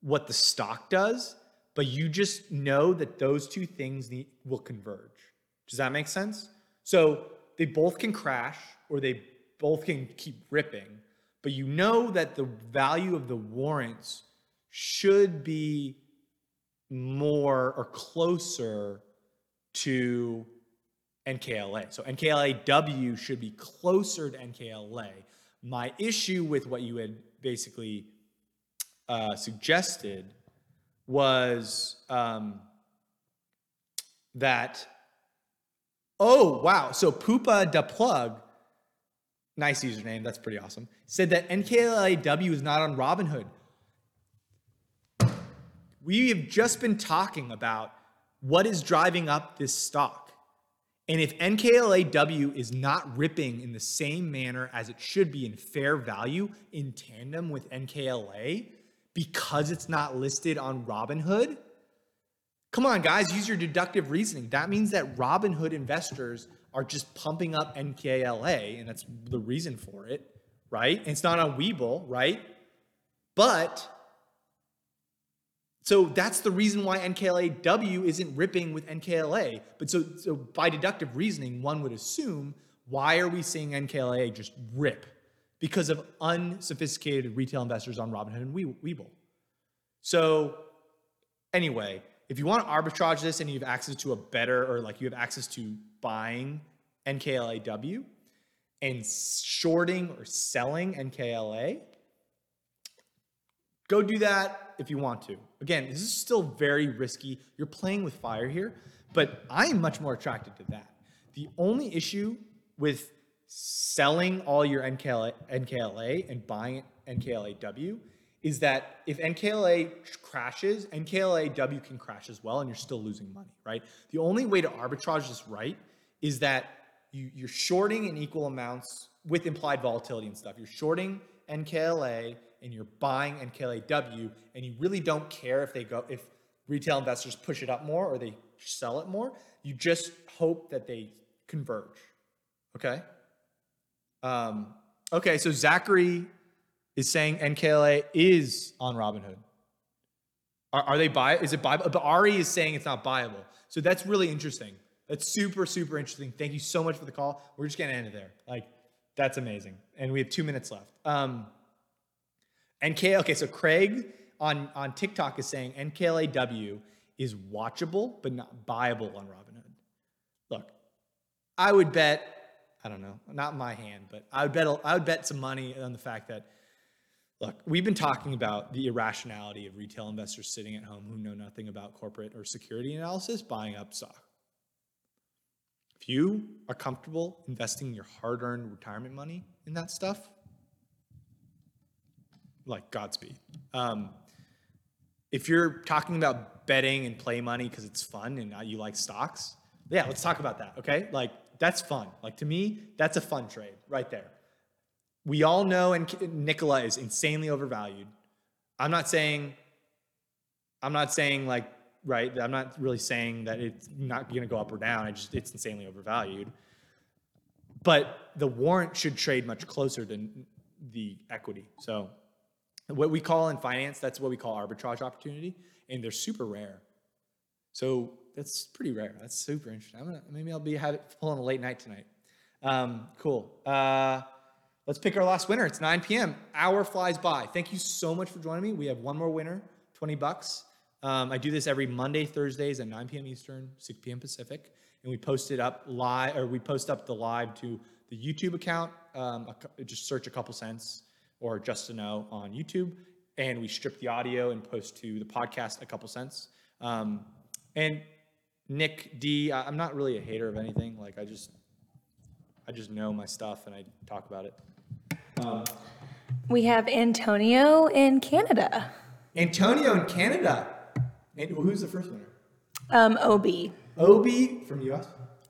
what the stock does, but you just know that those two things need, will converge. Does that make sense? So they both can crash or they both can keep ripping, but you know that the value of the warrants should be more or closer to NKLA. So NKLAW should be closer to NKLA. My issue with what you had basically uh, suggested was um, that, oh, wow. So Poopa da Plug, nice username, that's pretty awesome, said that NKLAW is not on Robinhood. We have just been talking about what is driving up this stock. And if NKLAW is not ripping in the same manner as it should be in fair value in tandem with NKLA because it's not listed on Robinhood, come on, guys, use your deductive reasoning. That means that Robinhood investors are just pumping up NKLA, and that's the reason for it, right? And it's not on Webull, right? But so that's the reason why NKLAW isn't ripping with NKLA. But so, so by deductive reasoning, one would assume why are we seeing NKLA just rip? Because of unsophisticated retail investors on Robinhood and Webull. So anyway, if you want to arbitrage this and you have access to a better or like you have access to buying NKLAW and shorting or selling NKLA, go do that if you want to. Again, this is still very risky. You're playing with fire here, but I am much more attracted to that. The only issue with selling all your NKLA, NKLA and buying NKLAW is that if NKLA crashes, NKLAW can crash as well, and you're still losing money, right? The only way to arbitrage this right is that you, you're shorting in equal amounts with implied volatility and stuff. You're shorting NKLA and you're buying NKLAW, and you really don't care if they go if retail investors push it up more or they sell it more. You just hope that they converge. Okay. Um, okay. So Zachary is saying NKLA is on Robinhood. Are, are they buy? Is it buy? But Ari is saying it's not buyable. So that's really interesting. That's super super interesting. Thank you so much for the call. We're just gonna end it there. Like that's amazing. And we have two minutes left. Um, NK, okay, so Craig on, on TikTok is saying NKLAW is watchable but not buyable on Robinhood. look, I would bet, I don't know, not my hand, but I would bet, I would bet some money on the fact that, look, we've been talking about the irrationality of retail investors sitting at home who know nothing about corporate or security analysis buying up stock. If you are comfortable investing your hard earned retirement money in that stuff, like Godspeed. Um, if you're talking about betting and play money because it's fun and you like stocks, yeah, let's talk about that. Okay, like that's fun. Like to me, that's a fun trade right there. We all know, and Nikola is insanely overvalued. I'm not saying, I'm not saying like right. I'm not really saying that it's not going to go up or down. I just it's insanely overvalued. But the warrant should trade much closer than the equity. So what we call in finance, that's what we call arbitrage opportunity, and they're super rare. So that's pretty rare. That's super interesting. Gonna, maybe I'll be have it pulling a late night tonight. Um, cool. Uh, let's pick our last winner. It's 9 p.m. Hour flies by. Thank you so much for joining me. We have one more winner, 20 bucks. Um, I do this every Monday, Thursdays at 9 p.m. Eastern, 6 p.m. Pacific, and we post it up live, or we post up the live to the YouTube account. Um, just search a couple cents or just to know on YouTube, and we strip the audio and post to the podcast a couple cents. Um, and Nick D, I- I'm not really a hater of anything. Like I just, I just know my stuff and I talk about it. We have Antonio in Canada. Antonio in Canada. And who's the first winner? Um, OB, Obi from US.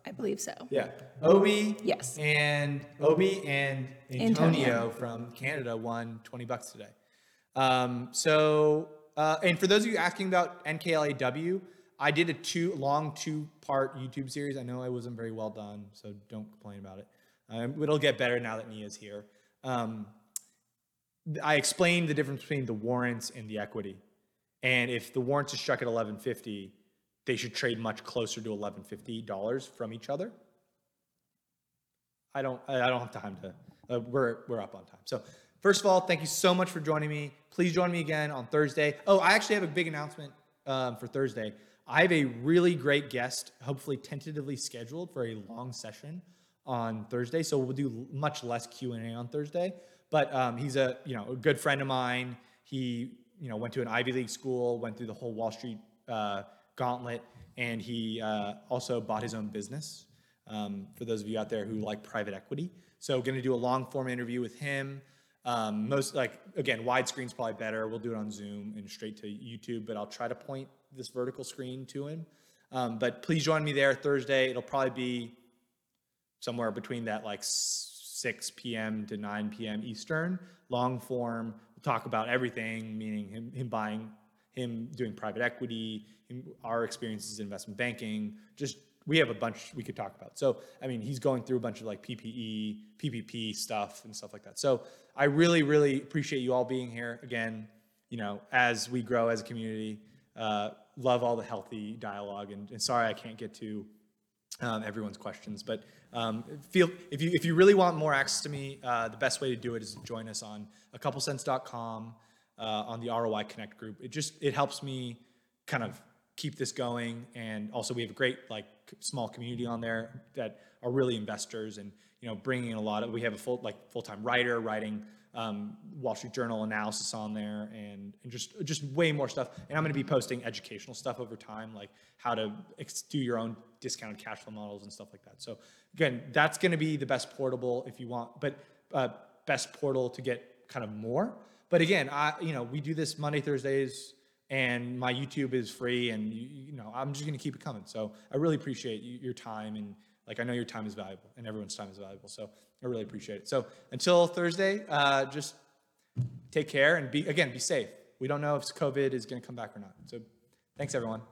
I believe so. Yeah, Obi. Yes. And Obi and Antonio, Antonio. from Canada won 20 bucks today. Um, so, uh, and for those of you asking about NKLAW, I did a two long two part YouTube series. I know I wasn't very well done, so don't complain about it. Um, it'll get better now that Nia's here. Um, I explained the difference between the warrants and the equity. And if the warrants are struck at 1150, they should trade much closer to 1150 dollars from each other. I don't I don't have time to uh, we're we're up on time. So first of all, thank you so much for joining me. Please join me again on Thursday. Oh, I actually have a big announcement um, for Thursday. I have a really great guest, hopefully tentatively scheduled for a long session on Thursday. So we'll do much less Q and A on Thursday. But um, he's a you know a good friend of mine. He you know went to an Ivy League school, went through the whole Wall Street uh, gauntlet, and he uh, also bought his own business. Um, for those of you out there who like private equity, so going to do a long form interview with him. Um, most like again, widescreen's probably better. We'll do it on Zoom and straight to YouTube, but I'll try to point this vertical screen to him. Um, but please join me there Thursday. It'll probably be somewhere between that like 6 p.m. to 9 p.m. Eastern, long form. We'll talk about everything, meaning him, him buying, him doing private equity, him, our experiences in investment banking. Just we have a bunch we could talk about. So I mean, he's going through a bunch of like PPE, PPP stuff and stuff like that. So I really, really appreciate you all being here again. You know, as we grow as a community, uh, love all the healthy dialogue. And, and sorry I can't get to um, everyone's questions. But um, feel if you if you really want more access to me, uh, the best way to do it is to join us on a couplecents.com uh, on the ROI Connect group. It just it helps me kind of keep this going, and also we have a great like small community on there that are really investors and you know bringing in a lot of. We have a full like full time writer writing um, Wall Street Journal analysis on there, and, and just just way more stuff. And I'm going to be posting educational stuff over time, like how to ex- do your own discounted cash flow models and stuff like that. So again, that's going to be the best portable if you want, but uh, best portal to get kind of more. But again, I you know we do this Monday Thursdays, and my YouTube is free, and you, you know I'm just to keep it coming. So I really appreciate your time and like I know your time is valuable and everyone's time is valuable. So I really appreciate it. So until Thursday, uh, just take care and be again be safe. We don't know if COVID is to come back or not. So thanks everyone.